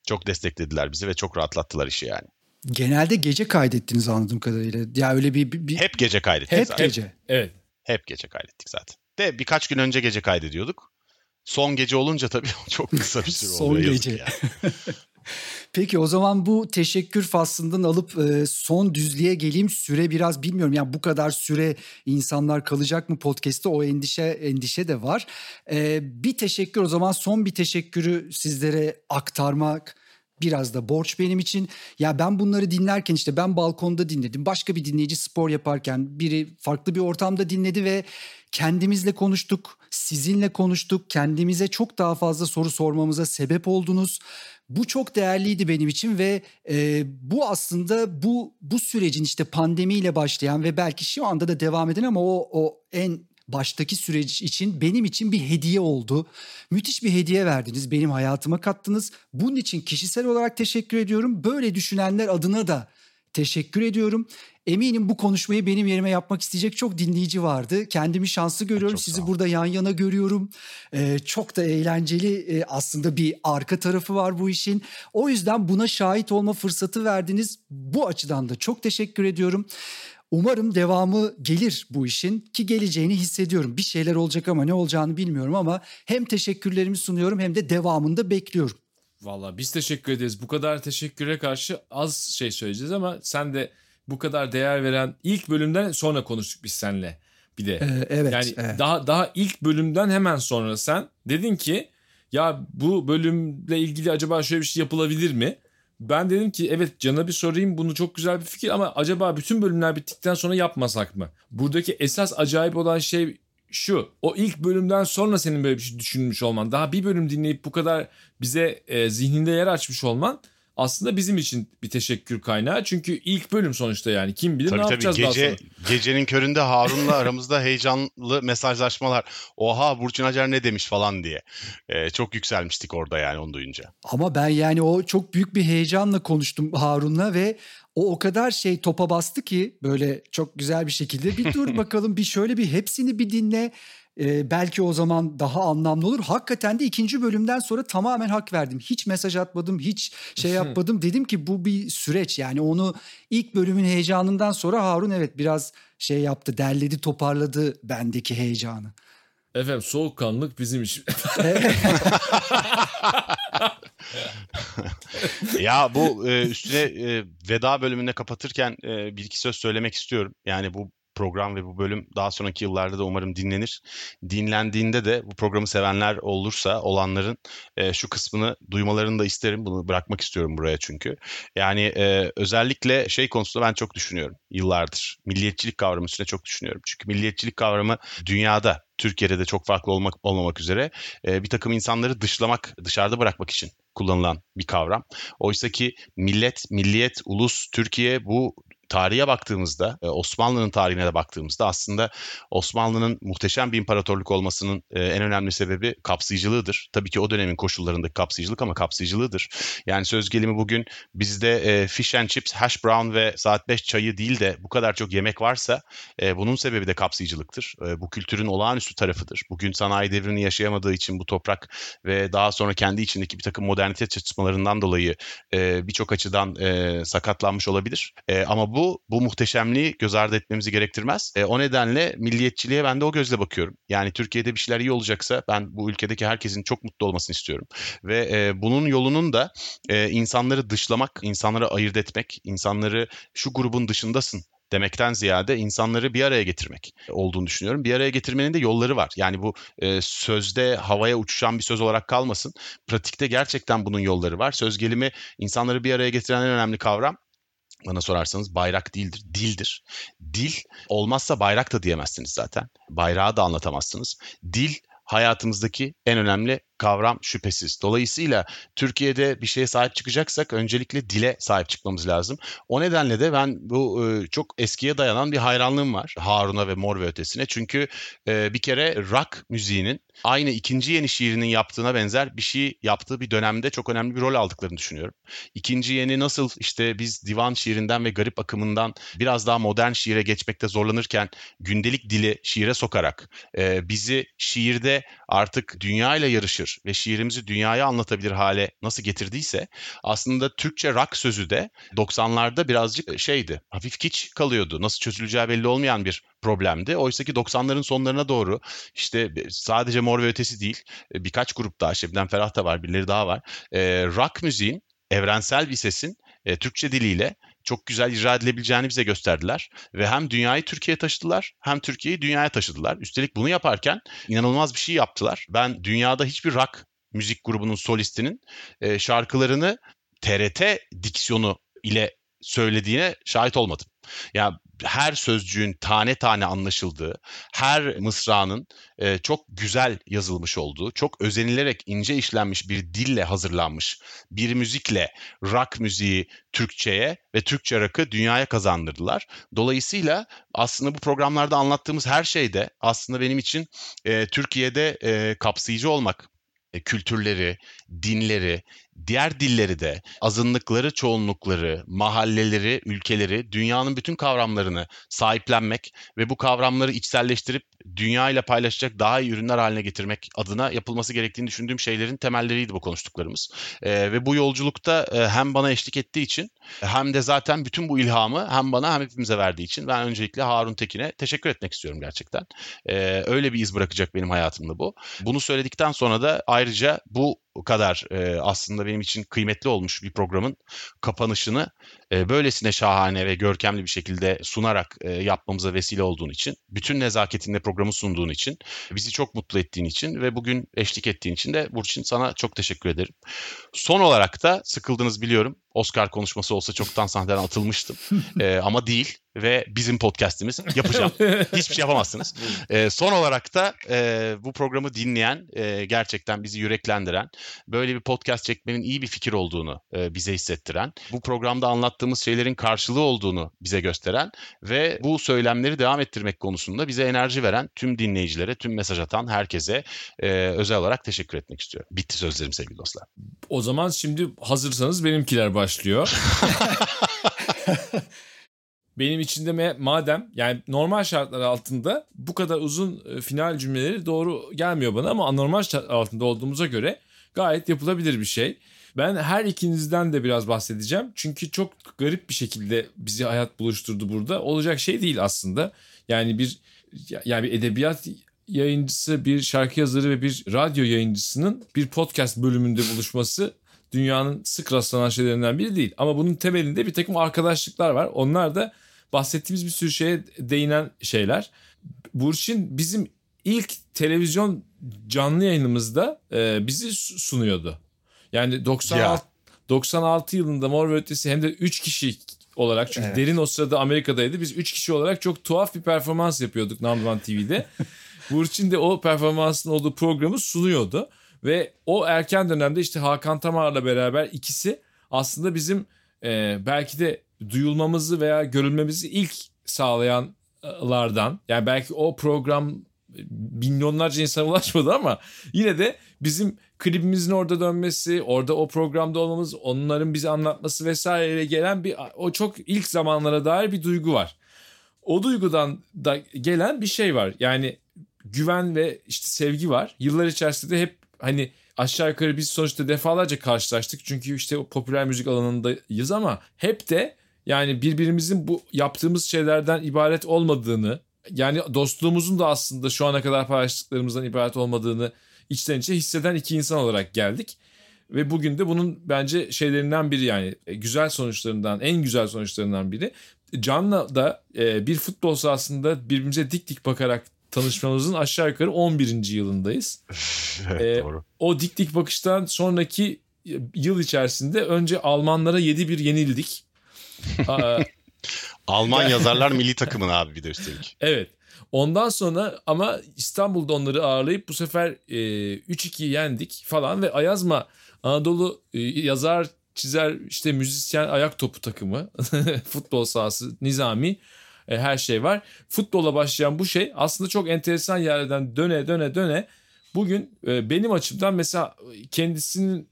Çok desteklediler bizi ve çok rahatlattılar işi yani. Genelde gece kaydettiniz anladığım kadarıyla. Ya öyle bir, bir, bir- Hep gece kaydettik hep zaten. gece. evet. Hep gece kaydettik zaten. De birkaç gün önce gece kaydediyorduk. Son gece olunca tabii çok kısa bir süre Son oluyor. yazık gece. yani. Peki o zaman bu teşekkür faslından alıp e, son düzlüğe geleyim. Süre biraz bilmiyorum. Yani bu kadar süre insanlar kalacak mı podcast'te o endişe endişe de var. E, bir teşekkür o zaman son bir teşekkürü sizlere aktarmak biraz da borç benim için. Ya ben bunları dinlerken işte ben balkonda dinledim. Başka bir dinleyici spor yaparken biri farklı bir ortamda dinledi ve kendimizle konuştuk, sizinle konuştuk. Kendimize çok daha fazla soru sormamıza sebep oldunuz. Bu çok değerliydi benim için ve e, bu aslında bu bu sürecin işte pandemiyle başlayan ve belki şu anda da devam eden ama o o en baştaki süreç için benim için bir hediye oldu. Müthiş bir hediye verdiniz, benim hayatıma kattınız. Bunun için kişisel olarak teşekkür ediyorum. Böyle düşünenler adına da teşekkür ediyorum. Eminim bu konuşmayı benim yerime yapmak isteyecek çok dinleyici vardı. Kendimi şanslı görüyorum. Çok sağ Sizi burada yan yana görüyorum. Ee, çok da eğlenceli e, aslında bir arka tarafı var bu işin. O yüzden buna şahit olma fırsatı verdiniz. Bu açıdan da çok teşekkür ediyorum. Umarım devamı gelir bu işin ki geleceğini hissediyorum. Bir şeyler olacak ama ne olacağını bilmiyorum ama hem teşekkürlerimi sunuyorum hem de devamında bekliyorum. Valla biz teşekkür ederiz. Bu kadar teşekküre karşı az şey söyleyeceğiz ama sen de bu kadar değer veren ilk bölümden sonra konuştuk biz seninle bir de. Ee, evet. yani evet. daha daha ilk bölümden hemen sonra sen dedin ki ya bu bölümle ilgili acaba şöyle bir şey yapılabilir mi? Ben dedim ki evet Can'a bir sorayım bunu çok güzel bir fikir ama acaba bütün bölümler bittikten sonra yapmasak mı? Buradaki esas acayip olan şey şu. O ilk bölümden sonra senin böyle bir şey düşünmüş olman. Daha bir bölüm dinleyip bu kadar bize e, zihninde yer açmış olman aslında bizim için bir teşekkür kaynağı. Çünkü ilk bölüm sonuçta yani kim bilir Tabii ne tabii yapacağız daha gece, sonra. gecenin köründe Harun'la aramızda heyecanlı mesajlaşmalar. Oha Burçin Acar ne demiş falan diye. Ee, çok yükselmiştik orada yani onu duyunca. Ama ben yani o çok büyük bir heyecanla konuştum Harun'la ve o o kadar şey topa bastı ki böyle çok güzel bir şekilde bir dur bakalım bir şöyle bir hepsini bir dinle. Ee, belki o zaman daha anlamlı olur. Hakikaten de ikinci bölümden sonra tamamen hak verdim. Hiç mesaj atmadım, hiç şey yapmadım. Dedim ki bu bir süreç. Yani onu ilk bölümün heyecanından sonra Harun evet biraz şey yaptı, derledi, toparladı bendeki heyecanı. Efendim soğukkanlılık bizim için. ya bu e, üstüne e, veda bölümünde kapatırken e, bir iki söz söylemek istiyorum. Yani bu program ve bu bölüm daha sonraki yıllarda da umarım dinlenir. Dinlendiğinde de bu programı sevenler olursa olanların e, şu kısmını duymalarını da isterim. Bunu bırakmak istiyorum buraya çünkü. Yani e, özellikle şey konusunda ben çok düşünüyorum yıllardır. Milliyetçilik kavramı üstüne çok düşünüyorum. Çünkü milliyetçilik kavramı dünyada Türkiye'de de çok farklı olmak olmamak üzere e, bir takım insanları dışlamak, dışarıda bırakmak için kullanılan bir kavram. Oysa ki millet, milliyet, ulus, Türkiye bu tarihe baktığımızda, e, Osmanlı'nın tarihine de baktığımızda aslında Osmanlı'nın muhteşem bir imparatorluk olmasının e, en önemli sebebi kapsayıcılığıdır. Tabii ki o dönemin koşullarındaki kapsayıcılık ama kapsayıcılığıdır. Yani söz gelimi bugün bizde e, fish and chips, hash brown ve saat 5 çayı değil de bu kadar çok yemek varsa bunun sebebi de kapsayıcılıktır. Bu kültürün olağanüstü tarafıdır. Bugün sanayi devrini yaşayamadığı için bu toprak ve daha sonra kendi içindeki bir takım modernite çatışmalarından dolayı birçok açıdan sakatlanmış olabilir. Ama bu bu muhteşemliği göz ardı etmemizi gerektirmez. E, o nedenle milliyetçiliğe ben de o gözle bakıyorum. Yani Türkiye'de bir şeyler iyi olacaksa ben bu ülkedeki herkesin çok mutlu olmasını istiyorum. Ve e, bunun yolunun da e, insanları dışlamak, insanları ayırt etmek, insanları şu grubun dışındasın demekten ziyade insanları bir araya getirmek olduğunu düşünüyorum. Bir araya getirmenin de yolları var. Yani bu e, sözde havaya uçuşan bir söz olarak kalmasın. Pratikte gerçekten bunun yolları var. Söz gelimi insanları bir araya getiren en önemli kavram bana sorarsanız bayrak değildir, dildir. Dil olmazsa bayrak da diyemezsiniz zaten. Bayrağı da anlatamazsınız. Dil hayatımızdaki en önemli kavram şüphesiz. Dolayısıyla Türkiye'de bir şeye sahip çıkacaksak öncelikle dile sahip çıkmamız lazım. O nedenle de ben bu e, çok eskiye dayanan bir hayranlığım var Harun'a ve Mor ve Ötesi'ne. Çünkü e, bir kere rock müziğinin aynı ikinci yeni şiirinin yaptığına benzer bir şey yaptığı bir dönemde çok önemli bir rol aldıklarını düşünüyorum. İkinci yeni nasıl işte biz divan şiirinden ve garip akımından biraz daha modern şiire geçmekte zorlanırken gündelik dili şiire sokarak e, bizi şiirde artık dünya ile yarışır ve şiirimizi dünyaya anlatabilir hale nasıl getirdiyse aslında Türkçe rock sözü de 90'larda birazcık şeydi. Hafif kiç kalıyordu. Nasıl çözüleceği belli olmayan bir problemdi. Oysa ki 90'ların sonlarına doğru işte sadece Mor ve Ötesi değil birkaç grup daha Şebnem Ferah da var birileri daha var. E, rock müziğin evrensel bir sesin e, Türkçe diliyle çok güzel icra edilebileceğini bize gösterdiler. Ve hem dünyayı Türkiye'ye taşıdılar hem Türkiye'yi dünyaya taşıdılar. Üstelik bunu yaparken inanılmaz bir şey yaptılar. Ben dünyada hiçbir rock müzik grubunun solistinin e, şarkılarını TRT diksiyonu ile söylediğine şahit olmadım. Ya her sözcüğün tane tane anlaşıldığı, her mısranın e, çok güzel yazılmış olduğu, çok özenilerek ince işlenmiş bir dille hazırlanmış bir müzikle rock müziği Türkçe'ye ve Türkçe rock'ı dünyaya kazandırdılar. Dolayısıyla aslında bu programlarda anlattığımız her şey de aslında benim için e, Türkiye'de e, kapsayıcı olmak, e, kültürleri, dinleri, diğer dilleri de, azınlıkları, çoğunlukları, mahalleleri, ülkeleri, dünyanın bütün kavramlarını sahiplenmek ve bu kavramları içselleştirip dünya ile paylaşacak daha iyi ürünler haline getirmek adına yapılması gerektiğini düşündüğüm şeylerin temelleriydi bu konuştuklarımız. E, ve bu yolculukta e, hem bana eşlik ettiği için hem de zaten bütün bu ilhamı hem bana hem hepimize verdiği için ben öncelikle Harun Tekin'e teşekkür etmek istiyorum gerçekten. E, öyle bir iz bırakacak benim hayatımda bu. Bunu söyledikten sonra da ayrıca bu kadar e, aslında benim için kıymetli olmuş bir programın kapanışını e, böylesine şahane ve görkemli bir şekilde sunarak e, yapmamıza vesile olduğun için, bütün nezaketinle programı sunduğun için, bizi çok mutlu ettiğin için ve bugün eşlik ettiğin için de Burçin sana çok teşekkür ederim. Son olarak da sıkıldınız biliyorum. Oscar konuşması olsa çoktan sahneden atılmıştım. e, ama değil ve bizim podcast'imiz yapacağım. Hiçbir şey yapamazsınız. E, son olarak da e, bu programı dinleyen, e, gerçekten bizi yüreklendiren, böyle bir podcast çekmenin iyi bir fikir olduğunu e, bize hissettiren, bu programda anlattığımız şeylerin karşılığı olduğunu bize gösteren ve bu söylemleri devam ettirmek konusunda bize enerji veren tüm dinleyicilere, tüm mesaj atan herkese e, özel olarak teşekkür etmek istiyorum. Bitti sözlerim sevgili dostlar. O zaman şimdi hazırsanız benimkiler başlıyor. Benim için de madem yani normal şartlar altında bu kadar uzun e, final cümleleri doğru gelmiyor bana ama anormal şartlar altında olduğumuza göre gayet yapılabilir bir şey. Ben her ikinizden de biraz bahsedeceğim. Çünkü çok garip bir şekilde bizi hayat buluşturdu burada. Olacak şey değil aslında. Yani bir yani bir edebiyat yayıncısı, bir şarkı yazarı ve bir radyo yayıncısının bir podcast bölümünde buluşması dünyanın sık rastlanan şeylerinden biri değil. Ama bunun temelinde bir takım arkadaşlıklar var. Onlar da bahsettiğimiz bir sürü şeye değinen şeyler. Burçin bizim ilk televizyon canlı yayınımızda e, bizi sunuyordu. Yani 96 ya. 96 yılında Mor ve Ötesi hem de 3 kişi olarak çünkü evet. Derin o sırada Amerika'daydı. Biz 3 kişi olarak çok tuhaf bir performans yapıyorduk One TV'de. Burçin de o performansın olduğu programı sunuyordu. Ve o erken dönemde işte Hakan Tamar'la beraber ikisi aslında bizim e, belki de duyulmamızı veya görülmemizi ilk sağlayanlardan. Yani belki o program milyonlarca insana ulaşmadı ama yine de bizim klibimizin orada dönmesi, orada o programda olmamız, onların bize anlatması vesaireyle gelen bir o çok ilk zamanlara dair bir duygu var. O duygudan da gelen bir şey var. Yani güven ve işte sevgi var. Yıllar içerisinde hep hani aşağı yukarı biz sonuçta defalarca karşılaştık. Çünkü işte popüler müzik alanındayız ama hep de yani birbirimizin bu yaptığımız şeylerden ibaret olmadığını yani dostluğumuzun da aslında şu ana kadar paylaştıklarımızdan ibaret olmadığını içten içe hisseden iki insan olarak geldik. Ve bugün de bunun bence şeylerinden biri yani e, güzel sonuçlarından en güzel sonuçlarından biri. Can'la da e, bir futbol sahasında birbirimize dik dik bakarak tanışmamızın aşağı yukarı 11. yılındayız. evet, Ee, doğru. O dik dik bakıştan sonraki yıl içerisinde önce Almanlara 7-1 yenildik. Alman yazarlar milli takımın abi bir de üstelik. evet. Ondan sonra ama İstanbul'da onları ağırlayıp bu sefer e, 3-2 yendik falan ve Ayazma Anadolu e, yazar, çizer, işte müzisyen ayak topu takımı, futbol sahası, nizami e, her şey var. Futbola başlayan bu şey aslında çok enteresan yerlerden döne döne döne bugün e, benim açımdan mesela kendisinin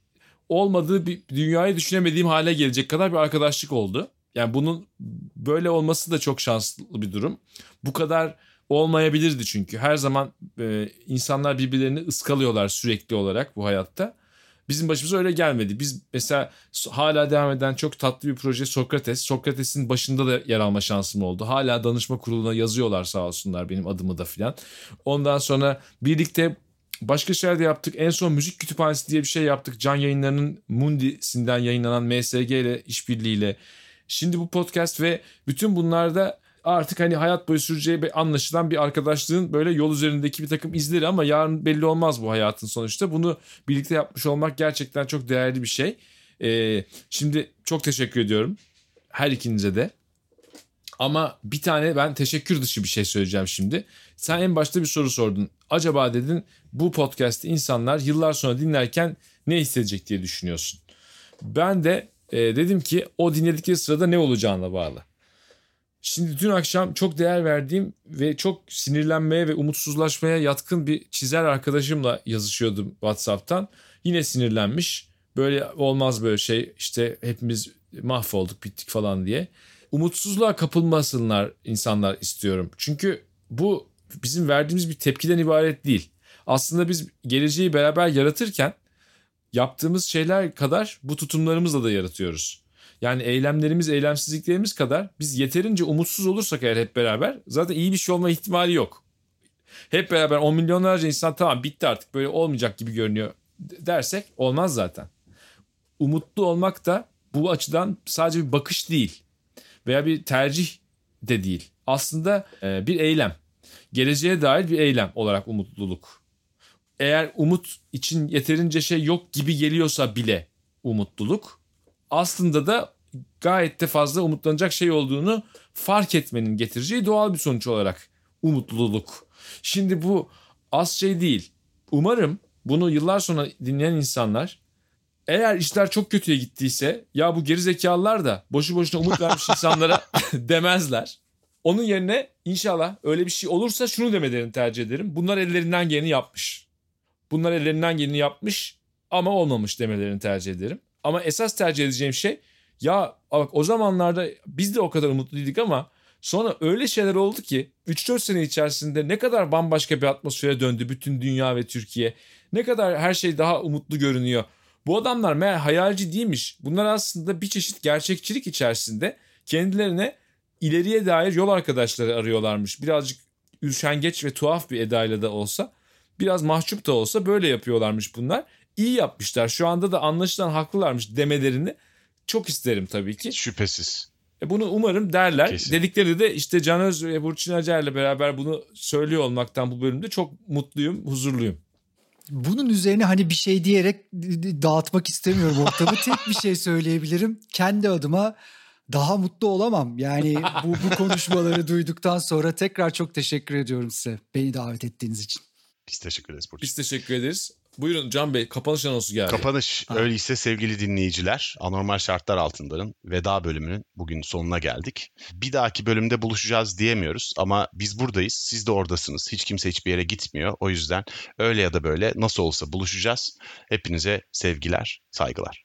olmadığı bir dünyayı düşünemediğim hale gelecek kadar bir arkadaşlık oldu. Yani bunun böyle olması da çok şanslı bir durum. Bu kadar olmayabilirdi çünkü. Her zaman e, insanlar birbirlerini ıskalıyorlar sürekli olarak bu hayatta. Bizim başımıza öyle gelmedi. Biz mesela hala devam eden çok tatlı bir proje Sokrates. Sokrates'in başında da yer alma şansım oldu. Hala danışma kuruluna yazıyorlar sağ olsunlar benim adımı da filan. Ondan sonra birlikte başka şeyler de yaptık. En son müzik kütüphanesi diye bir şey yaptık. Can yayınlarının Mundi'sinden yayınlanan MSG ile işbirliğiyle. Şimdi bu podcast ve bütün bunlarda artık hani hayat boyu süreceği anlaşılan bir arkadaşlığın böyle yol üzerindeki bir takım izleri ama yarın belli olmaz bu hayatın sonuçta. Bunu birlikte yapmış olmak gerçekten çok değerli bir şey. Ee, şimdi çok teşekkür ediyorum her ikinize de. Ama bir tane ben teşekkür dışı bir şey söyleyeceğim şimdi. Sen en başta bir soru sordun. Acaba dedin bu podcast'i insanlar yıllar sonra dinlerken ne hissedecek diye düşünüyorsun. Ben de e, dedim ki o dinledikleri sırada ne olacağına bağlı. Şimdi dün akşam çok değer verdiğim ve çok sinirlenmeye ve umutsuzlaşmaya yatkın bir çizer arkadaşımla yazışıyordum WhatsApp'tan. Yine sinirlenmiş. Böyle olmaz böyle şey işte hepimiz mahvolduk bittik falan diye. Umutsuzluğa kapılmasınlar insanlar istiyorum. Çünkü bu bizim verdiğimiz bir tepkiden ibaret değil. Aslında biz geleceği beraber yaratırken yaptığımız şeyler kadar bu tutumlarımızla da yaratıyoruz. Yani eylemlerimiz, eylemsizliklerimiz kadar biz yeterince umutsuz olursak eğer hep beraber zaten iyi bir şey olma ihtimali yok. Hep beraber 10 milyonlarca insan tamam bitti artık böyle olmayacak gibi görünüyor dersek olmaz zaten. Umutlu olmak da bu açıdan sadece bir bakış değil veya bir tercih de değil. Aslında bir eylem. Geleceğe dair bir eylem olarak umutluluk. Eğer umut için yeterince şey yok gibi geliyorsa bile umutluluk aslında da gayet de fazla umutlanacak şey olduğunu fark etmenin getireceği doğal bir sonuç olarak umutluluk. Şimdi bu az şey değil. Umarım bunu yıllar sonra dinleyen insanlar eğer işler çok kötüye gittiyse ya bu gerizekalılar da boşu boşuna umut vermiş insanlara demezler. Onun yerine inşallah öyle bir şey olursa şunu demelerini tercih ederim. Bunlar ellerinden geleni yapmış. Bunlar ellerinden geleni yapmış ama olmamış demelerini tercih ederim. Ama esas tercih edeceğim şey ya bak o zamanlarda biz de o kadar umutluyduk ama sonra öyle şeyler oldu ki 3-4 sene içerisinde ne kadar bambaşka bir atmosfere döndü bütün dünya ve Türkiye. Ne kadar her şey daha umutlu görünüyor. Bu adamlar meğer hayalci değilmiş. Bunlar aslında bir çeşit gerçekçilik içerisinde kendilerine ileriye dair yol arkadaşları arıyorlarmış. Birazcık ürşengeç ve tuhaf bir edayla da olsa, biraz mahcup da olsa böyle yapıyorlarmış bunlar. İyi yapmışlar. Şu anda da anlaşılan haklılarmış demelerini çok isterim tabii ki. Şüphesiz. E bunu umarım derler. Kesin. Dedikleri de işte Can Öz ve Burçin Acar'la beraber bunu söylüyor olmaktan bu bölümde çok mutluyum, huzurluyum. Bunun üzerine hani bir şey diyerek dağıtmak istemiyorum ortamı. Tek bir şey söyleyebilirim. Kendi adıma daha mutlu olamam. Yani bu, bu konuşmaları duyduktan sonra tekrar çok teşekkür ediyorum size. Beni davet ettiğiniz için. Biz teşekkür ederiz Burcu. Biz teşekkür ederiz. Buyurun Can Bey kapanış anonsu geldi. Kapanış. Ha. Öyleyse sevgili dinleyiciler, anormal şartlar altındanın veda bölümünün bugün sonuna geldik. Bir dahaki bölümde buluşacağız diyemiyoruz ama biz buradayız. Siz de oradasınız. Hiç kimse hiçbir yere gitmiyor. O yüzden öyle ya da böyle nasıl olsa buluşacağız. Hepinize sevgiler, saygılar.